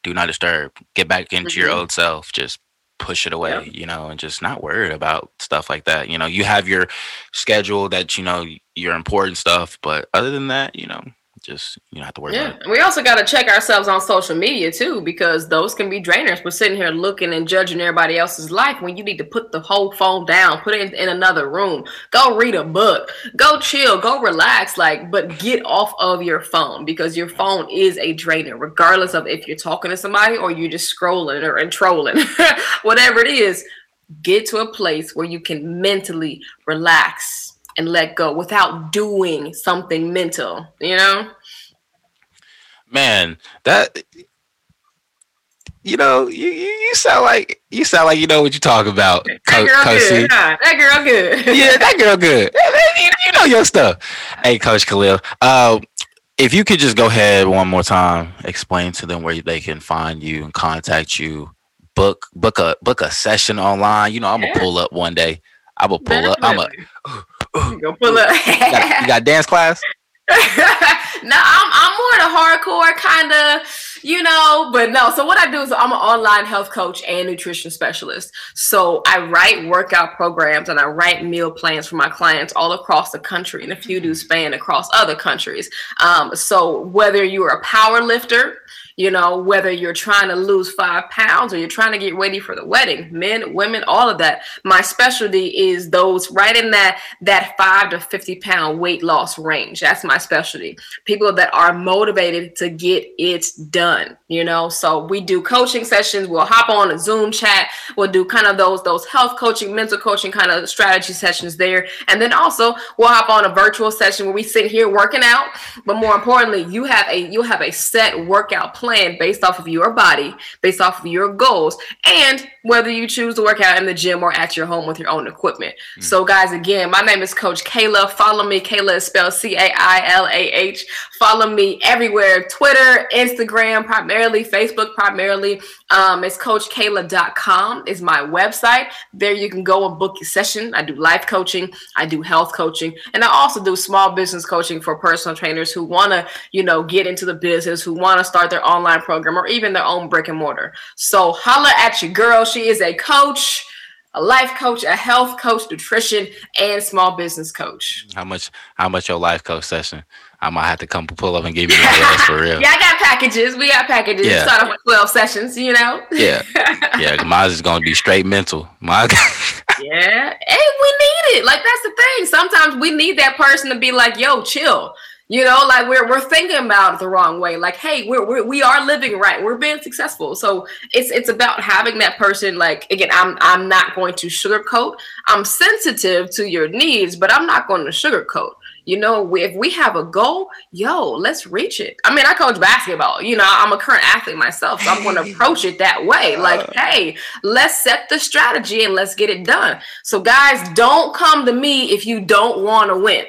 do not disturb, get back into your
Mhm.
old self, just push it away,
Yep.
you know, and just not worried about stuff like that. You know, you have your schedule that you know your important stuff, but other than that, you know, just you don't have to worry
Yeah,
about it.
we also got to check ourselves on social media too, because those can be drainers. We're sitting here looking and judging everybody else's life when you need to put the whole phone down, put it in, in another room, go read a book, go chill, go relax, like, but get off of your phone because your phone is a drainer, regardless of if you're talking to somebody or you're just scrolling or and trolling, whatever it is. Get to a place where you can mentally relax and let go without doing something mental, you know?
Man, that you know, you, you you sound like you sound like you know what you're talking about.
That girl
Coach
good. That girl good.
yeah, that girl good. You, you know your stuff. Hey, Coach Khalil. Uh, if you could just go ahead one more time, explain to them where they can find you and contact you. Book book a book a session online. You know, I'm gonna pull up one day. I will pull up. I'm a.
Definitely. You go pull up.
You got, you got dance class.
No, I'm I'm more the hardcore kind of, you know, but no. So what I do is I'm an online health coach and nutrition specialist. So I write workout programs and I write meal plans for my clients all across the country, and a few do span across other countries. Um, so whether you're a power lifter, you know, whether you're trying to lose five pounds or you're trying to get ready for the wedding, men, women, all of that. My specialty is those right in that that five to 50 pound weight loss range. That's my specialty. People that are motivated to get it done, you know. So we do coaching sessions, we'll hop on a Zoom chat, we'll do kind of those those health coaching, mental coaching kind of strategy sessions there. And then also we'll hop on a virtual session where we sit here working out, but more importantly, you have a you have a set workout plan plan based off of your body, based off of your goals, and whether you choose to work out in the gym or at your home with your own equipment. Mm. So, guys, again, my name is Coach Cailah. Follow me. Cailah is spelled C A I L A H. Follow me everywhere Twitter, Instagram, primarily, Facebook, primarily. Um, it's CoachCailah.com is my website. There you can go and book your session. I do life coaching, I do health coaching, and I also do small business coaching for personal trainers who want to, you know, get into the business, who want to start their online program or even their own brick and mortar. So holla at your girl. She is a coach a life coach, a health coach, nutrition, and small business coach.
How much? How much your life coach session? I might have to come pull up and give you one of for real.
yeah, I got packages. We got packages. Yeah. Start off with twelve sessions. You know.
yeah, yeah. Mine's is gonna be straight mental. My.
yeah, hey, we need it. Like that's the thing. Sometimes we need that person to be like, "Yo, chill." You know, like we're we're thinking about it the wrong way. Like, hey, we're, we're we are living right. We're being successful. So it's it's about having that person. Like again, I'm I'm not going to sugarcoat. I'm sensitive to your needs, but I'm not going to sugarcoat. You know, if we have a goal, yo, let's reach it. I mean, I coach basketball. You know, I'm a current athlete myself, so I'm going to approach it that way. Uh. Like, hey, let's set the strategy and let's get it done. So, guys, don't come to me if you don't want to win.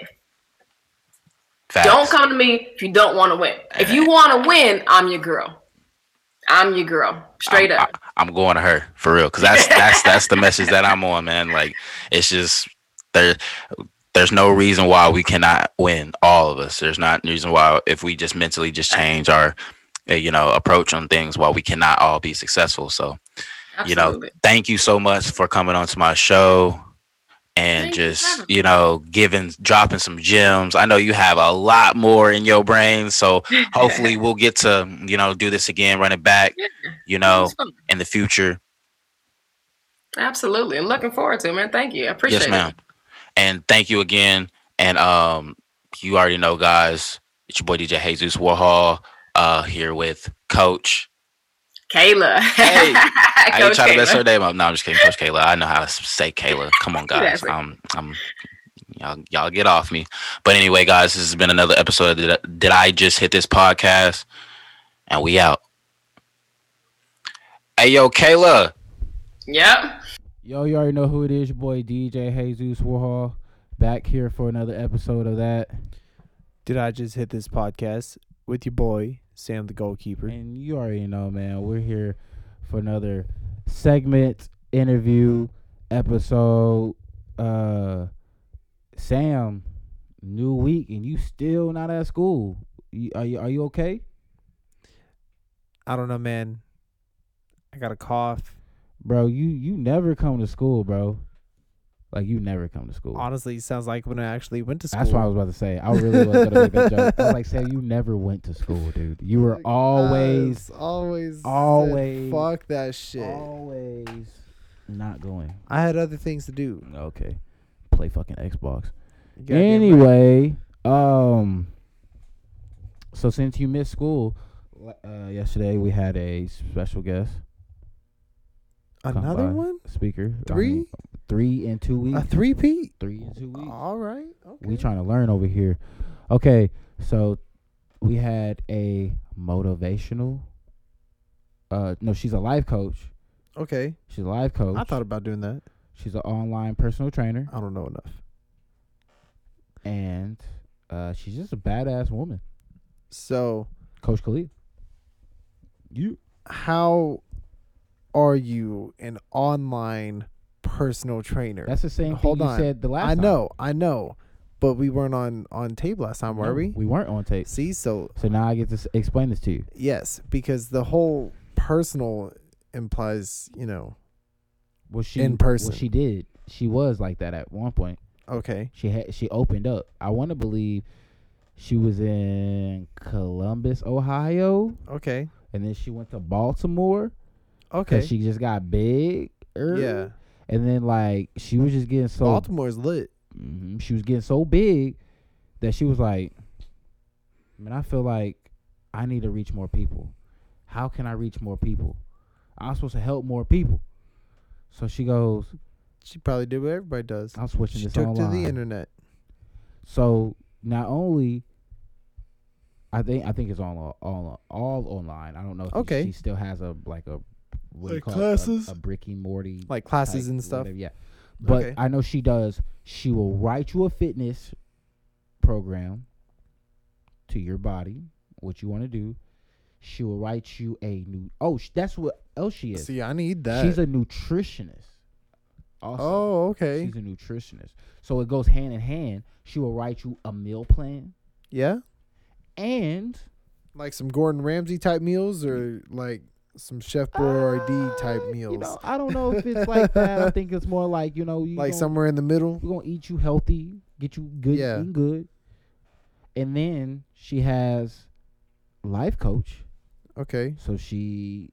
Facts. Don't come to me if you don't want to win. If you want to win, I'm your girl. I'm your girl. Straight
I'm,
up.
I, am going to her for real because that's that's that's the message that I'm on, man. Like it's just there. There's no reason why we cannot win. All of us. There's not reason why if we just mentally just change our, uh, you know, approach on things, why we cannot all be successful. So, Absolutely. you know, thank you so much for coming on to my show and just you know giving dropping some gems. I know you have a lot more in your brain so hopefully we'll get to you know do this again run it back you know in the future.
Absolutely i'm looking forward to it man. Thank you i appreciate yes ma'am. It.
and thank you again and um you already know guys it's your boy dj jesus warhol uh here with coach
Cailah. Hey,
I ain't trying to mess her name up. No, I'm just kidding, Coach Cailah. I know how to say Cailah. Come on, guys. Um, I'm, y'all, y'all get off me. But anyway, guys, this has been another episode of Did, Did I Just Hit This Podcast? And we out. Hey, yo, Cailah.
Yep.
Yo, you already know who it is. Your boy DJ Jesus Warhol back here for another episode of that.
Did I just hit this podcast with your boy Sam the goalkeeper.
And you already know, man, we're here for another segment, interview, episode. Uh Sam, new week and you still not at school. You, are you are you okay?
I don't know, man. I got a cough.
Bro, you you never come to school, bro. Like you never come to school.
Honestly, sounds like when I actually went to school.
That's what I was about to say. I really was gonna make that joke. I was like, say you never went to school, dude. You were always,
always,
always,
fuck that shit.
Always not going.
I had other things to do.
Okay, play fucking Xbox. Anyway, um, so since you missed school uh, yesterday, we had a special guest.
Another one?
Speaker.
Three?
Three in two weeks.
A three Pete.
Three in two weeks.
All right. Okay.
We trying to learn over here. Okay, so we had a motivational. Uh, no, she's a life coach.
Okay.
She's a life coach.
I thought about doing that.
She's an online personal trainer.
I don't know enough.
And uh, she's just a badass woman.
So,
Coach Khalid. You.
How are you an online personal trainer.
That's the same Hold thing you on. said the last
I know, I know. but we weren't on on tape last time, were
No,
we?
We weren't on tape.
See, so
So now I get to s- explain this to you.
yes, because the whole personal implies, you know,
Well, she
In person.
Well, she did. She was like that at one point.
okay,
She had she opened up. I want to believe she was in Columbus, Ohio,
okay,
and then she went to Baltimore
okay,
because she just got big.
yeah.
And then like she was just getting so
Baltimore's lit.
Mhm. she was getting so big that she was like, "Man, I feel like I need to reach more people. How can I reach more people? I'm supposed to help more people." So she goes,
She probably did what everybody does.
"I'm switching
She
this
took
online."
to the internet.
So not only, I think I think it's all all all online. I don't know if
Okay.
she still has a like a what do you
Like
call it? A-
classes?
a, bricky Morty
Like classes
type,
and stuff.
whatever, Yeah, but
Okay.
I know she does. She will write you a fitness program to your body, what you want to do. She will write you a new. Oh, sh- that's what else she is.
See, I need that.
She's a nutritionist. Also.
oh, okay.
She's a nutritionist. So it goes hand in hand. She will write you a meal plan
yeah,
and
like some Gordon Ramsay type meals, or like some Chef Boyardee type
Uh,
meals.
You know, I don't know if it's like that. I think it's more like you know, you
like
gon-
somewhere in the middle.
we're gonna eat you healthy, get you good,
Yeah.
eating good, and then she has life coach,
Okay,
so she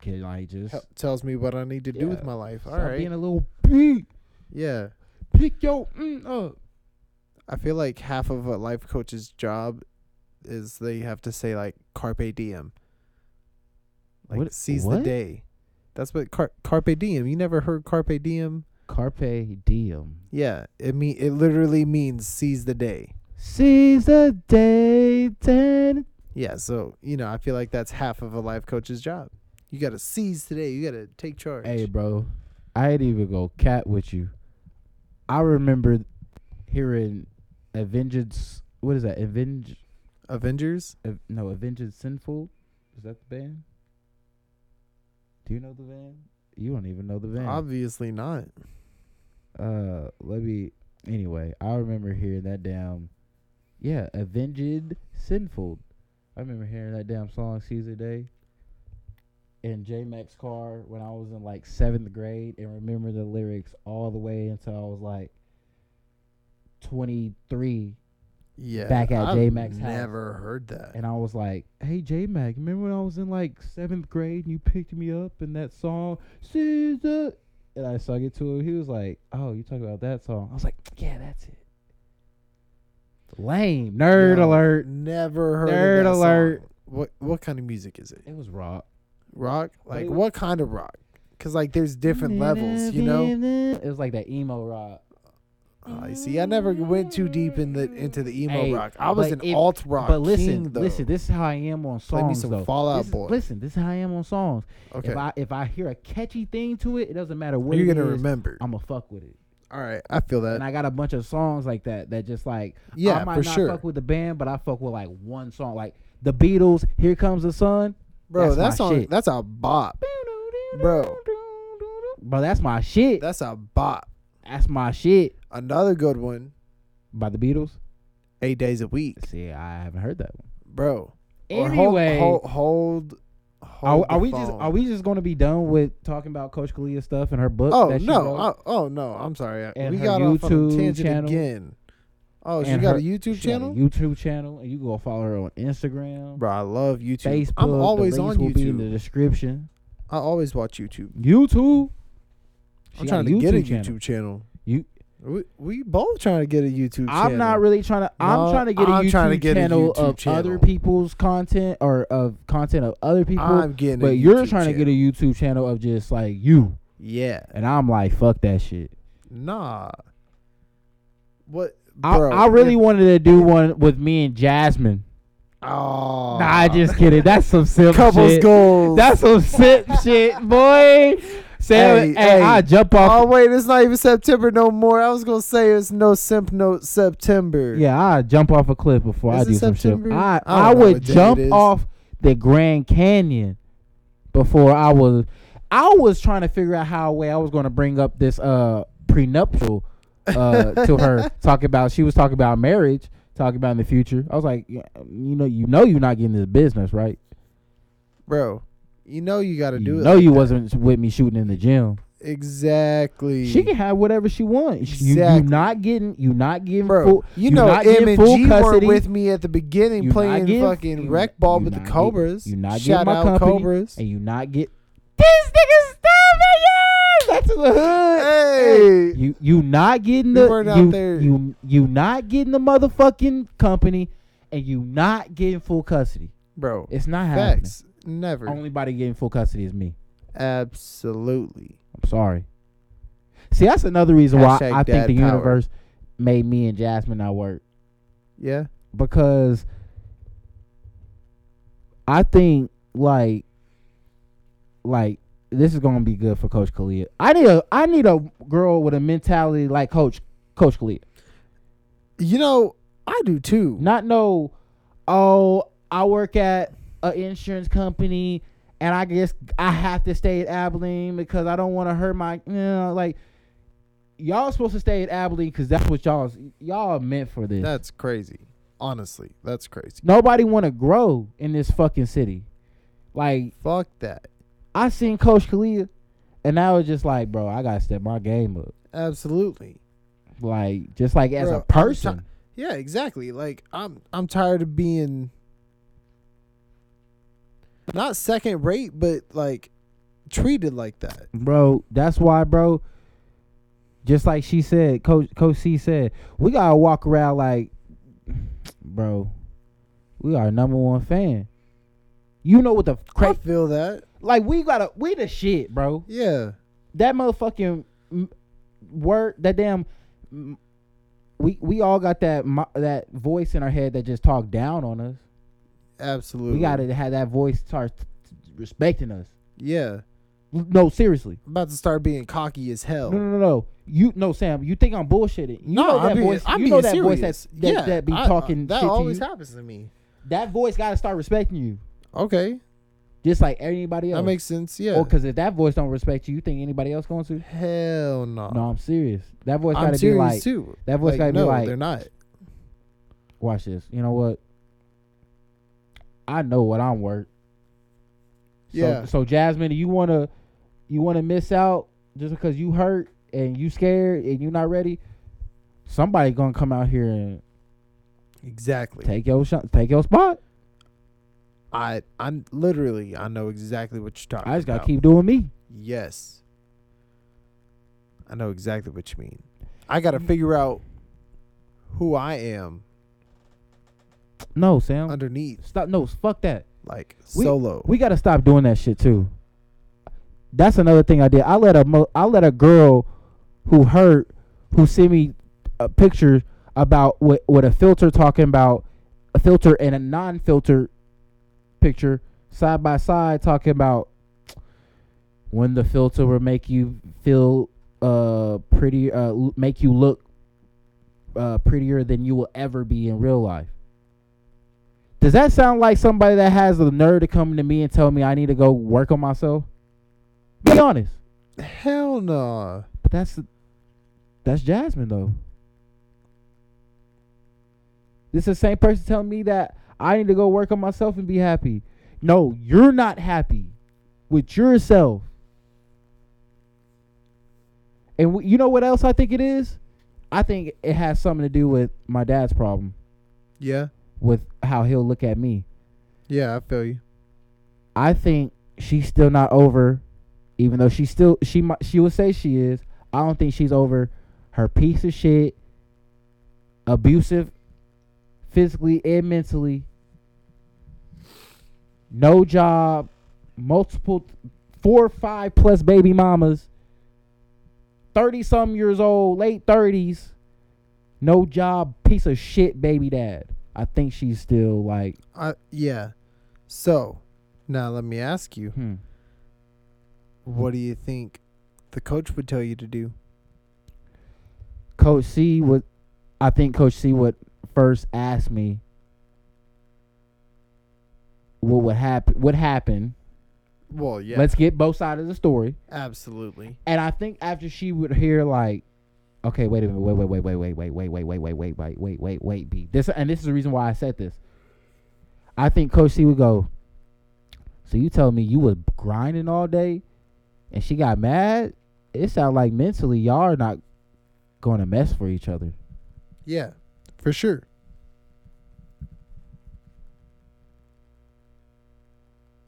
can like just
Hel- tells me what I need to do with my life. All right.
being a little big,
yeah,
pick your mm up.
I feel like half of a life coach's job is they have to say like carpe diem, like
What-
seize the day. That's what car- carpe diem. You never heard carpe diem?
Carpe diem.
Yeah, it mean it literally means seize the day.
Seize the day, ten.
Yeah, so you know, I feel like that's half of a life coach's job. You got to seize today. You got to take charge.
Hey, bro, I ain't even go cat with you. I remember hearing Avengers. What is that? Avenge?
Avengers.
Av- no, Avengers Sinful. Is that the band? Do you know the band? You don't even know the band.
Obviously not.
uh, let me. Anyway, I remember hearing that damn. Yeah, Avenged Sevenfold. I remember hearing that damn song "Seize the Day" in J Mac's car when I was in like seventh grade, and remember the lyrics all the way until I was like twenty three,
Yeah.
Back at
I've
J-Mac's house.
Never heard that.
and I was like, "Hey J Mac, remember when I was in like seventh grade and you picked me up in that song Caesar?" And I sung it to him. He was like, "Oh, you talking about that song?" I was like, "Yeah, that's it." Lame nerd
Yo,
alert.
Never heard
Nerd
of that
alert.
song. What what kind of music is it?
It was rock.
Rock? Like
it-
what kind of rock? Cuz like there's different levels, you know?
It was like that emo rock.
I see. I never went too deep in the into the emo
Hey,
rock. I was
but
an
if-
alt rock
but listen,
king, though.
listen. This is how I am on songs.
Play me some
though.
Fall Out
This is-
Boy.
Listen, this is how I am on songs.
okay.
If I if I hear a catchy thing to it, it doesn't matter what
You're
it
gonna
is,
remember.
I'ma fuck with it.
All right, I feel that.
and I got a bunch of songs like that that just like
yeah,
I might
for
not
sure,
fuck with the band, but I fuck with like one song, like the Beatles. Here comes the sun,
bro.
that's
That song,
shit.
that's a bop, bro.
Bro, that's my shit.
That's a bop.
That's my shit.
Another good one.
By the Beatles.
Eight days a week,
See, I haven't heard that one.
bro. Or
Anyway,
hold, hold, hold,
are, are
the
we just
phone.
are we just gonna be done with talking about Coach Kalia stuff and her book?
Oh
that she
no!
wrote?
Oh, oh no! I'm sorry.
And
we
her
got off on a
YouTube
tangent
channel.
again. Oh, she
And
got
her-
a YouTube
She a
channel,
YouTube channel, and you go follow her on Instagram,
bro. I love YouTube.
Facebook.
I'm always
the
on
links will be in
YouTube.
the description.
I always watch YouTube.
YouTube. She
I'm trying to get a
channel.
YouTube channel.
You-
we, we both trying to get a YouTube channel.
I'm not really trying to. I'm
No,
trying to get a
I'm
YouTube
to get a
channel
YouTube
of
channel.
other people's content or of content of other people.
I'm getting.
but
a
you're
YouTube
trying to get a. YouTube channel of just like you,
Yeah.
and I'm like, fuck that shit.
Nah. What,
I,
bro?
I really
if-
wanted to do one with me and Jasmine.
Oh.
Nah, just kidding. That's some simp
couples
shit.
goals.
That's some simp shit, boy. Sam,
Hey,
hey. I jump off.
Oh wait, it's not even September no more. I was gonna say it's no simp note September.
Yeah, I jump off a cliff before
Is
I do some shit.
September?
I
I
I, would jump off the Grand Canyon before I was. I was trying to figure out how way I was going to bring up this uh prenuptial uh, to her talking about she was talking about marriage, talking about in the future. I was like, you know, you know, you're not getting this business, right?
bro. You know you got to do
You
it.
No,
like
you
that.
wasn't with me shooting in the gym.
exactly.
She can have whatever she wants. You, you
Exactly.
not getting, you not getting
Bro,
full.
you
you
know M
getting
and G were with me at the beginning
You
playing
getting-
fucking
you-
rec ball with the
get-
Cobras.
you not getting
Shout
my
out
company,
Cobras.
and you not get this nigga stuff. Yeah, that's the hood.
Hey,
You you not getting the you, you you not getting the motherfucking company, and you not getting full custody.
bro.
It's not happening.
Never.
Only body getting full custody is me.
Absolutely.
I'm sorry. See, that's another reason why
Hashtag
I think
dad
the
power.
universe made me and Jasmine not work
Yeah.
because I think like like this is gonna be good for Coach Kalia. I need a I need a girl with a mentality like Coach Coach Kalia.
You know, I do too.
Not no, oh, I work at an insurance company and I guess I have to stay at Abilene because I don't want to hurt my, you know, like y'all supposed to stay at Abilene because that's what y'all y'all meant for this.
That's crazy. Honestly, that's crazy.
Nobody want to grow in this fucking city. Like
Fuck that.
I seen Coach Kalia, and I was just like, bro, I gotta step my game up.
Absolutely.
Like just like as
Bro,
a person.
Yeah, exactly. Like I'm I'm tired of being not second rate, but like treated like that.
bro. That's why, bro. Just like she said, Coach Coach C said, we gotta walk around like, bro, we are number one fan. You know what the
I
cra-
feel that.
like we gotta we the shit, bro.
Yeah.
That motherfucking word, that damn. We we all got that mo- that voice in our head that just talked down on us.
Absolutely.
We gotta have that voice start respecting us.
Yeah.
No, seriously.
I'm about to start being cocky as hell.
No, no, no, no. You no, Sam. You think I'm bullshitting? You
No,
know
I'm
that
being-
voice.
I'm
you know that voice that
serious.
that,
yeah,
that be
I- I- that
to
always
you.
happens to me.
That voice got to start respecting you,
Okay.
just like anybody else.
That makes sense. Yeah.
Or because if that voice don't respect you, you think anybody else going to?
Hell no.
No, I'm serious. That voice got to be
serious
like,
too.
that voice
Like,
gotta be like
no,
like-
they're not.
watch this. You know what? I know what I'm worth. So,
Yeah.
So Jasmine, you wanna you wanna miss out just because you hurt and you scared and you not ready? Somebody gonna come out here and
Exactly.
take your shot, take your spot.
I I literally I know exactly what you're talking
I just gotta
about.
keep doing me.
Yes. I know exactly what you mean. I got to figure out who I am
No, Sam.
underneath,
Stop. No, fuck that.
like
We-
solo.
We gotta stop doing that shit too. That's another thing I did. I let a mo- I let a girl who hurt who sent me a picture about what with a filter talking about a filter and a non-filter picture side by side talking about when the filter will make you feel uh pretty uh make you look uh prettier than you will ever be in real life. Does that sound like somebody that has the nerve to come to me and tell me I need to go work on myself? Be honest.
Hell no.
But that's that's Jasmine though. This is the same person telling me that I need to go work on myself and be happy. No, you're not happy with yourself. And w- you know what else I think it is? I think it has something to do with my dad's problem
Yeah.
With how he'll look at me.
Yeah, I feel you.
I think she's still not over, even though she still she might she would say she is. I don't think she's over her piece of shit, abusive, physically and mentally. No job, multiple, four or five plus baby mamas. Thirty some years old, late thirties, no job, piece of shit baby dad. I think she's still like,
I yeah. So, now let me ask you,
hmm.
what do you think the coach would tell you to do?
Coach C would, I think Coach C would first ask me what would happen. What happened?
Well, yeah.
Let's get both sides of the story.
absolutely.
And I think after she would hear like, okay, wait a minute, wait, wait, wait, wait, wait, wait, wait, wait, wait, wait, wait, wait, wait, wait, wait, B. This and this is the reason why I said this. I think Coach C would go. So you tell me you was grinding all day, and she got mad? It sounds like mentally y'all are not going to mess for each other.
Yeah, for sure.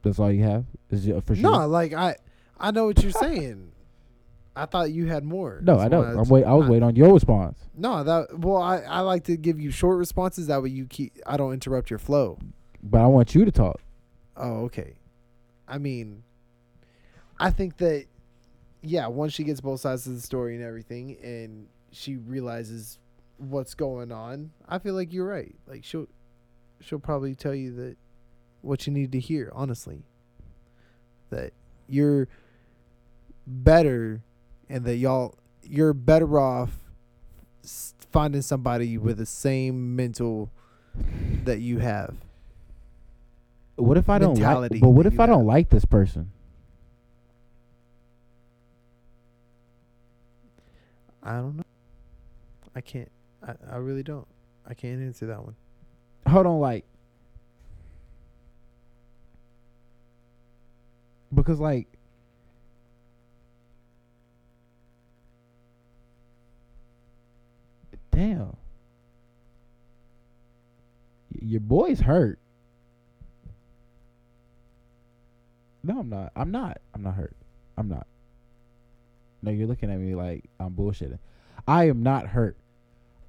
That's all you have. Is it for sure?
No, like I, I know what you're saying. I thought you had more.
no, I know.
why
I'm wait. I was waiting on your response.
No, that well, I, I like to give you short responses. That way you keep. I don't interrupt your flow.
But I want you to talk.
Oh, okay. I mean, I think that, yeah, once she gets both sides of the story and everything, and she realizes what's going on, I feel like you're right. Like she'll, she'll probably tell you that what you need to hear. Honestly, that you're better, and that y'all you're better off finding somebody with the same mental that you have.
What if I don't like? But what if I don't like this person?
I don't know. I can't. I, I really don't. I can't answer that one.
hold on like because like damn your boy's hurt no i'm not i'm not i'm not hurt i'm not no you're looking at me like i'm bullshitting i am not hurt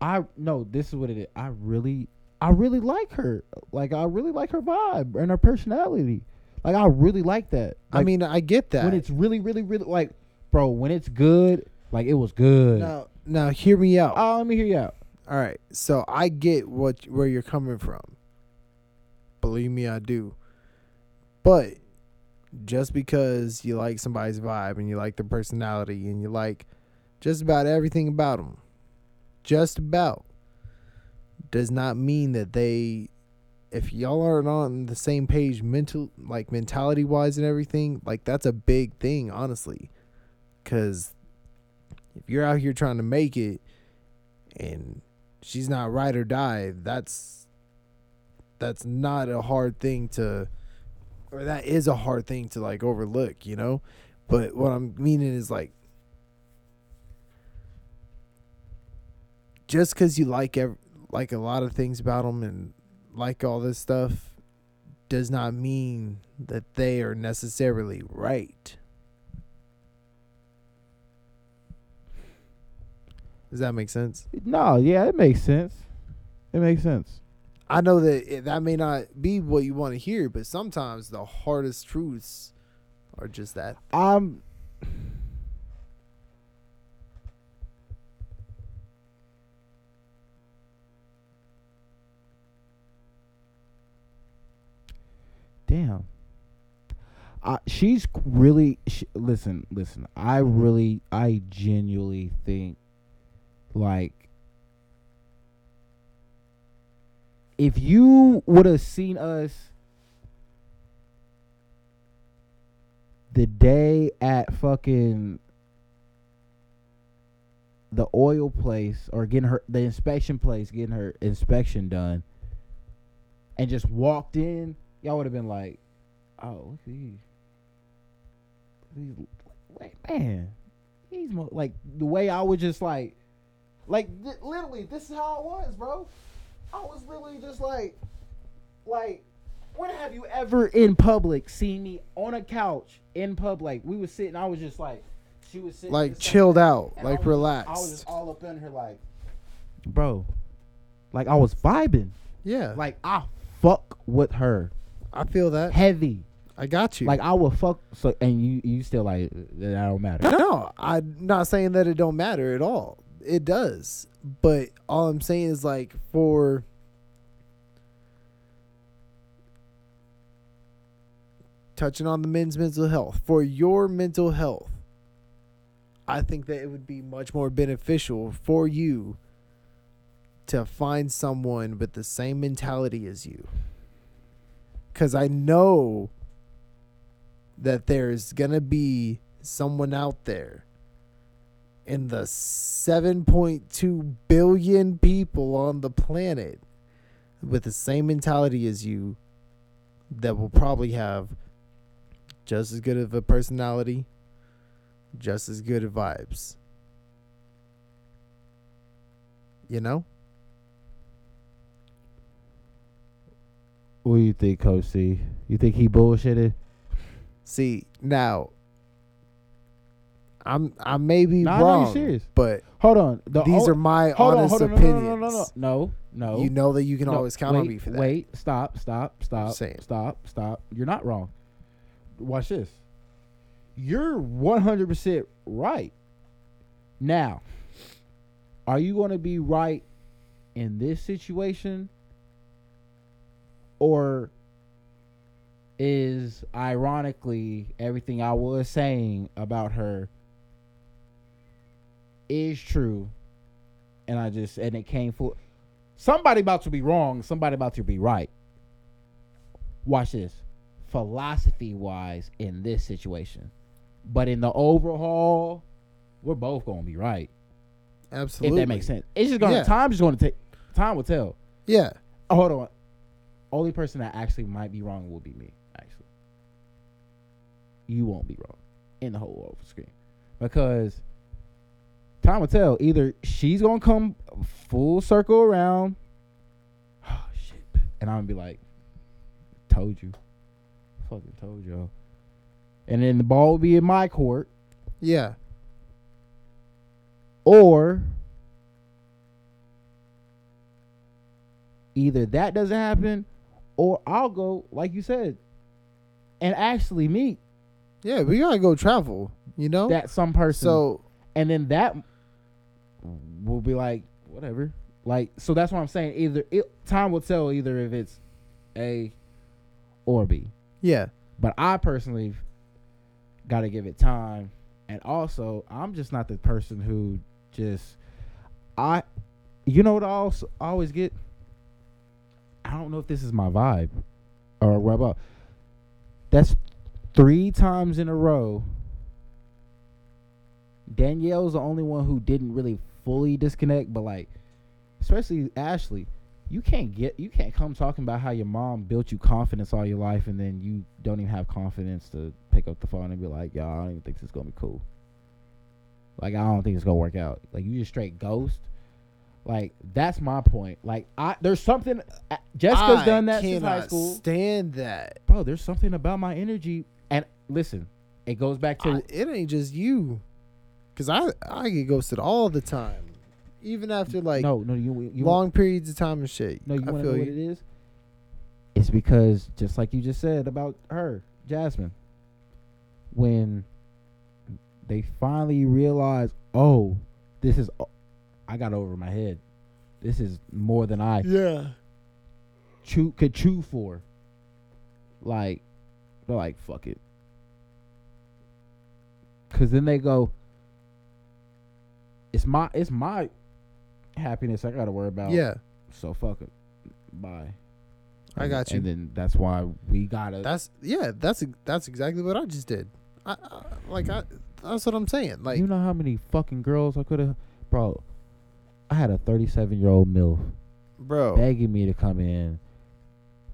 i no this is what it is i really I really like her. Like I really like her vibe and her personality. Like I really like that.
I mean, I get that.
when it's really, really, really like, bro, when it's good, like it was good.
now, now hear me out.
Oh, let me hear you out.
All right, so I get what where you're coming from. Believe me, I do. But just because you like somebody's vibe and you like their personality and you like just about everything about them, just about, does not mean that they, if y'all aren't on the same page, mental like mentality wise and everything, like that's a big thing, honestly. Cause if you're out here trying to make it, and she's not ride or die, that's that's not a hard thing to or that is a hard thing to like overlook, you know? But what I'm meaning is like just cuz you like ev- like a lot of things about them and like all this stuff does not mean that they are necessarily right. Does that make sense?
No, yeah, it makes sense. It makes sense.
I know that it, that may not be what you want to hear, but sometimes the hardest truths are just that.
I'm. Damn. Uh, she's really she, listen, listen. I really, I genuinely think, like, if you would have seen us the day at fucking the oil place or getting her the inspection place getting her inspection done and just walked in y'all would have been like oh look at these. These wait man he's mo-, like the way i was just like like th- literally this is how it was bro i was literally just like like when have you ever in public seen me on a couch in public? We was sitting. I was just like, she was sitting,
Like chilled
that,
out,
and I
like
was
relaxed.
I was just all up in her, like, bro, like I was vibing.
yeah,
Like I fuck with her
I feel that.
heavy.
I got you.
Like I will fuck. So and you, you still like that don't matter.
no, I'm not saying that it don't matter at all. It does, but all I'm saying is like for touching on the men's mental health for your mental health. I think that it would be much more beneficial for you to find someone with the same mentality as you. Cuz I know that there's going to be someone out there in the 7.2 billion people on the planet with the same mentality as you that will probably have just as good of a personality, just as good of vibes. You know?
What do you think, Coach C? You think he bullshitted?
See, now I'm I may be
Nah, I know you're
wrong,
serious.
but
Hold on. The
these
o-
are my
hold on,
honest
hold on, no,
opinions.
No, no, no, no, no, no. no.
You know that you can
No,
always count on
wait,
me for that.
Wait, stop, stop, stop,
saying.
stop, stop. You're not wrong. Watch this. You're 100% right. Now, are you going to be right in this situation? Or is ironically everything I was saying about her is true and I just and it came full somebody about to be wrong, somebody about to be right. Watch this. Philosophy wise in this situation. But in the overhaul, we're both gonna be right.
Absolutely.
If that makes sense. It's just gonna
Yeah.
time's just gonna take time will tell.
Yeah.
Oh, hold on. Only person that actually might be wrong will be me, actually. You won't be wrong in the whole over screen. Because time will tell. Either she's gonna come full circle around. Oh shit. And I'm gonna be like, told you. Fucking told y'all. And then the ball will be in my court.
Yeah.
Or either that doesn't happen, or I'll go, like you said, and actually meet
Yeah, we gotta go travel, you know?
that some person.
so
and then that will be like, whatever. Like, so that's what I'm saying. Either it, time will tell either if it's A or B.
yeah.
But I personally got to give it time. And also, I'm just not the person who just I you know what I also I always get I don't know if this is my vibe or what about that's three times in a row Danielle's the only one who didn't really fully disconnect, but like especially Ashley, you can't get you can't come talking about how your mom built you confidence all your life and then you don't even have confidence to pick up the phone and be like, Yo, I don't even think this is gonna be cool. Like I don't think it's gonna work out. Like you just straight ghost. Like that's my point. Like I there's something uh, Jessica's
I
done that since high school.
Stand that.
Bro, there's something about my energy and listen, it goes back to
I- it ain't just you, cause I I get ghosted all the time, even after like
no, no, you, you
long periods of time and shit.
No, you want to
feel
know what it is? It's because just like you just said about her, Jasmine, when they finally realize, oh, this is, oh, I got over my head. This is more than I
Yeah.
chew could chew for. Like, they're like, fuck it. Cause then they go, it's my, it's my happiness I gotta worry about.
Yeah.
So fuck it. Bye.
I got you.
And then that's why we gotta.
That's yeah. That's that's exactly what I just did. I, I like I. That's what I'm saying. Like
you know how many fucking girls I could have, bro. I had a 37 year old milf
bro.
begging me to come in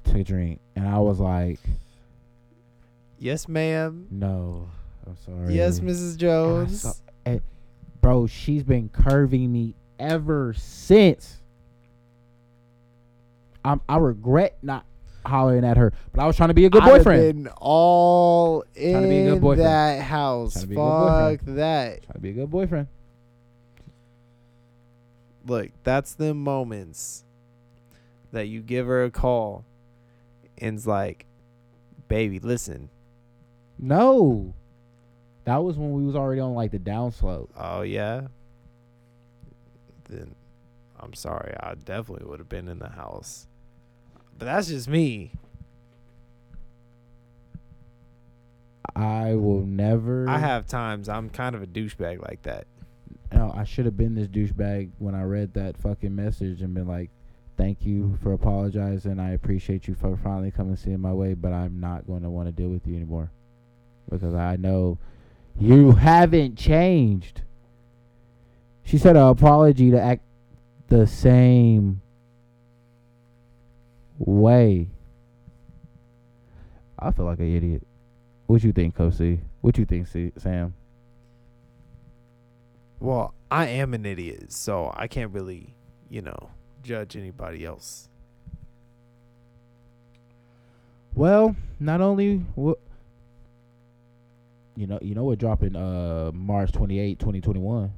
to drink, and I was like,
Yes, ma'am.
no, I'm sorry.
Yes, Mrs. Jones.
Bro. She's been curving me ever since. I'm, I regret not hollering at her, but I was trying to be a good
I'd have
boyfriend.
been all
Trying to be a good
in
boyfriend.
that house.
Trying to be a good boyfriend.
Fuck that.
Trying to be a good boyfriend.
Look, that's the moments that you give her a call and it's like, baby, listen.
No, that was when we was already on like the downslope.
Oh yeah. Then I'm sorry. I definitely would have been in the house. But that's just me.
I will never.
I have times I'm kind of a douchebag like that.
No, I should have been this douchebag when I read that fucking message and been like, "Thank you for apologizing. I appreciate you for finally coming seeing my way, but I'm not going to want to deal with you anymore because I know you haven't changed. She said an apology to act the same way. I feel like an idiot. What you think, Kosi? What you think, C- Sam?
Well, I am an idiot, so I can't really, you know, judge anybody else.
Well, not only you know, you know we're dropping uh March 28, 2021.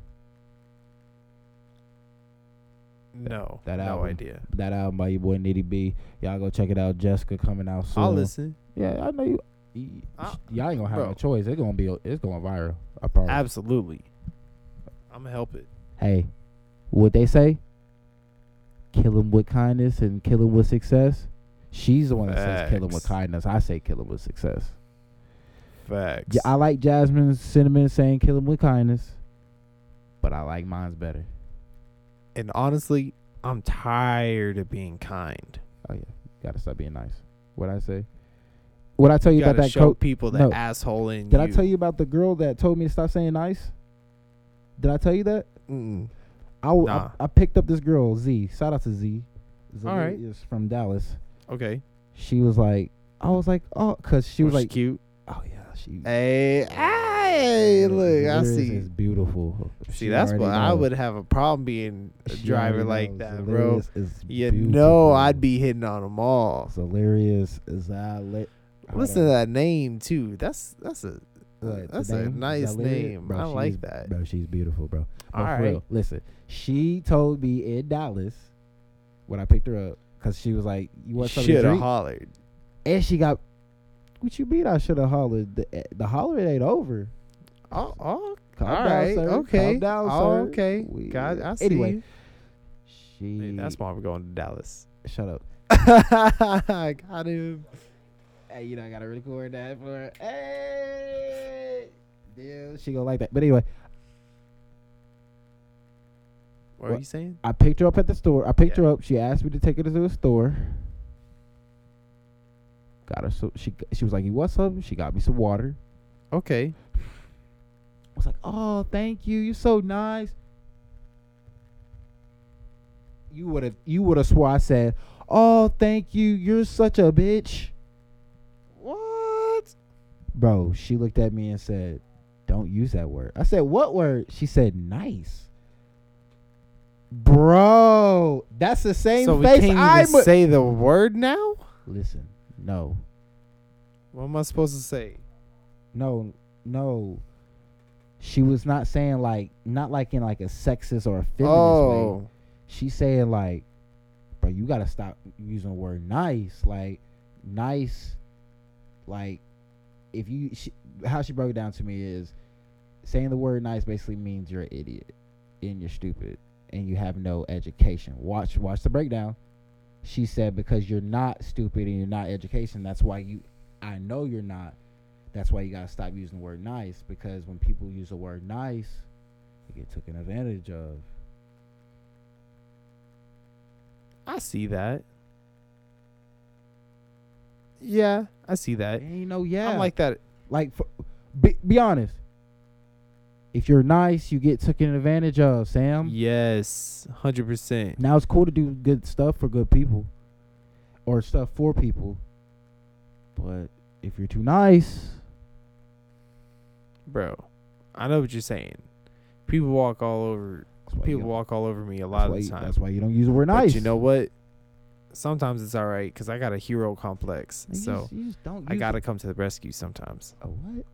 No,
that
no
album.
idea.
That album by your boy Nitty B. Y'all go check it out. Jessica coming out soon.
I'll listen.
Yeah, I know you. y-
I-
y'all ain't gonna have
bro.
no choice. It's gonna be. It's going viral. I promise.
Absolutely. I'm gonna help it.
hey, what they say? Kill him with kindness and kill him with success. She's the one that says kill him with kindness. I say kill him with success.
Facts.
Yeah, I like Jasmine Cinnamon saying kill him with kindness, but I like mine's better.
and honestly, I'm tired of being kind.
Oh yeah, gotta stop being nice. What I say? What I tell you,
You
about that
show
coat?
people that
No.
asshole in
Did
you.
I tell you about the girl that told me to stop saying nice? Did I tell you that?
Mm-mm.
I, w- I-
Nah.
I picked up this girl Z. Shout out to Z.
All right.
Is from Dallas.
Okay.
She was like, I was like, oh, cause she was
Was
like,
cute.
oh yeah, she.
Hey, hey, look, I see.
Is beautiful.
See,
She
that's what I would have a problem being a driver like
knows.
that, bro.
Zalarius Is
You
beautiful.
know, I'd be hitting on them all.
Hilarious is that lit?
Listen to that name too. That's that's a
What,
that's a nice name.
Bro,
I like that.
Bro, she's beautiful, bro.
All
But for
right.
real, listen, she told me in Dallas when I picked her up because she was like, "You want something to
Should have
drink?"
hollered.
And she got, "What you mean? I should have hollered. The, eh, the holler ain't over."
Oh, oh
Calm
all
down,
right.
sir.
Okay.
Calm down,
oh,
sir.
okay.
We-
God, I see.
Anyway,
you.
she.
Hey, that's why we're going to Dallas.
Shut up.
I got him.
Hey, you know I gotta record that for. her. Hey, yeah, she gonna like that. But anyway,
What are you saying?
I picked her up at the store. I picked
Yeah.
her up. She asked me to take her to the store. Got her so she she was like, "You want some?" She got me some water.
Okay.
I was like, "Oh, thank you. You're so nice." You would have you would have swore I said, "Oh, thank you. You're such a bitch."
What?
Bro, she looked at me and said, "Don't use that word." I said, "What word?" She said, "Nice." Bro, that's the same
so
face
can't
I
even say the word now?
Listen, no.
What am I supposed to say?
No, no. She was not saying like not like in like a sexist or a feminist way.
Oh.
She's saying like, bro, you gotta stop using the word nice. Like, nice. Like, if you she, how she broke it down to me is saying the word nice basically means you're an idiot and you're stupid and you have no education. Watch watch the breakdown. She said because you're not stupid and you're not education, that's why you I know you're not. That's why you gotta stop using the word nice because when people use the word nice, they get taken advantage of.
I see that. Yeah, I see that.
Ain't no yeah.
I'm like that.
like for, be, be honest. If you're nice, you get taken advantage of, Sam.
Yes, hundred percent.
Now it's cool to do good stuff for good people or stuff for people. But if you're too nice,
Bro, I know what you're saying. People walk all over. People walk all over me a lot of the
you-
time.
that's why you don't use the word
But
nice.
you know what? Sometimes it's all right because I got a hero complex.
You
so
just, just.
I gotta come to the rescue sometimes.
A what?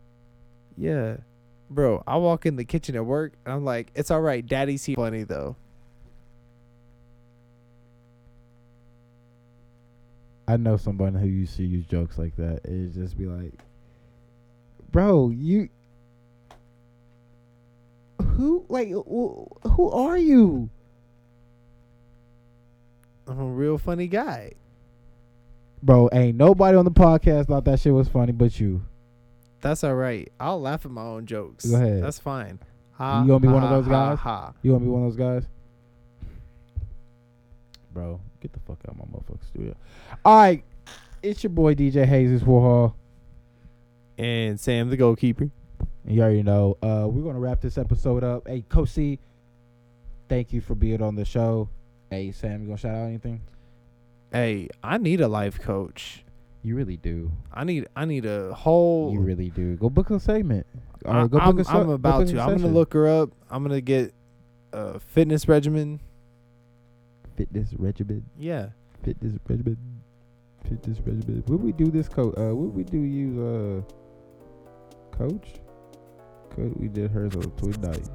Yeah. Bro, I walk in the kitchen at work and I'm like, it's all right. Daddy's here. Funny though.
I know somebody who used to use jokes like that. It'd just be like, bro, you. Who like who are you?
I'm a real funny guy.
Bro, ain't nobody on the podcast thought that shit was funny but you.
That's all right. I'll laugh at my own jokes.
Go ahead.
That's fine.
You gonna be one of those guys?
Ha.
You want to be one of those guys? Bro, get the fuck out of my motherfucking studio. All right, it's your boy DJ Hazes Warhol.
And Sam the goalkeeper.
And you already know. Uh, we're gonna wrap this episode up. Hey, Kosi,
thank you for being on the show. Hey Sam, you gonna shout out anything?
Hey, I need a life coach.
You really do.
I need I need a whole.
You really do. Go book a segment. Or
I,
go
I'm,
book a se-
I'm about to. I'm gonna look her up. I'm gonna get a fitness regimen.
fitness regimen.
Yeah.
Fitness regimen. Fitness regimen. Would we do this coach? Uh, would we do use uh coach? Could we did hers on tweet night?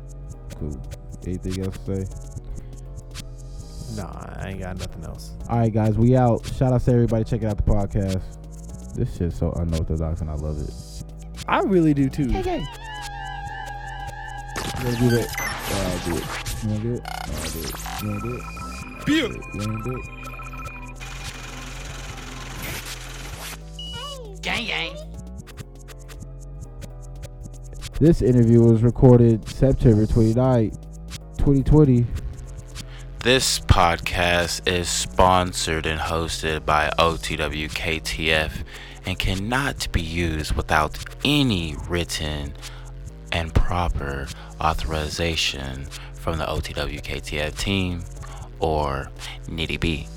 Cool. Anything else to say?
Nah, I ain't got nothing else.
All right, guys, we out. Shout out to everybody checking out the podcast. This shit's so unorthodox, and I love it.
I really do too.
You wanna do that? Yeah, I'll do it. You wanna do it? I'll do it. You wanna do it? You wanna do it?
Gang gang.
This interview was recorded September 29th, 2020.
This podcast is sponsored and hosted by OTWKTF and cannot be used without any written and proper authorization from the OTWKTF team or Nitty B,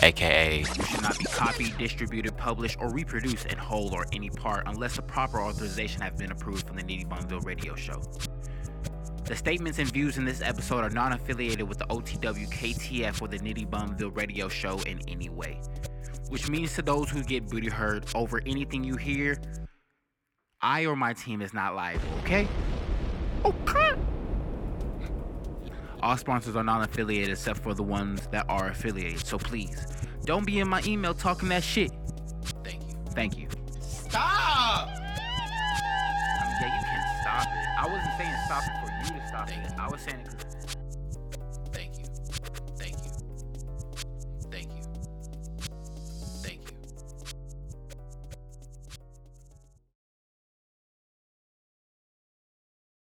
aka
You should not be copied, distributed, published, or reproduced in whole or any part unless the proper authorization has been approved from the Nitty Bonville radio show. The statements and views in this episode are not affiliated with the OTW KTF or the Nitty Bumville radio show in any way. Which means to those who get booty hurt over anything you hear, I or my team is not liable, okay? Okay. All sponsors are non affiliated except for the ones that are affiliated, so please don't be in my email talking that shit.
Thank you.
Thank you.
Stop!
I mean, yeah, you can stop it. I wasn't saying stop it for you to stop it. I was saying it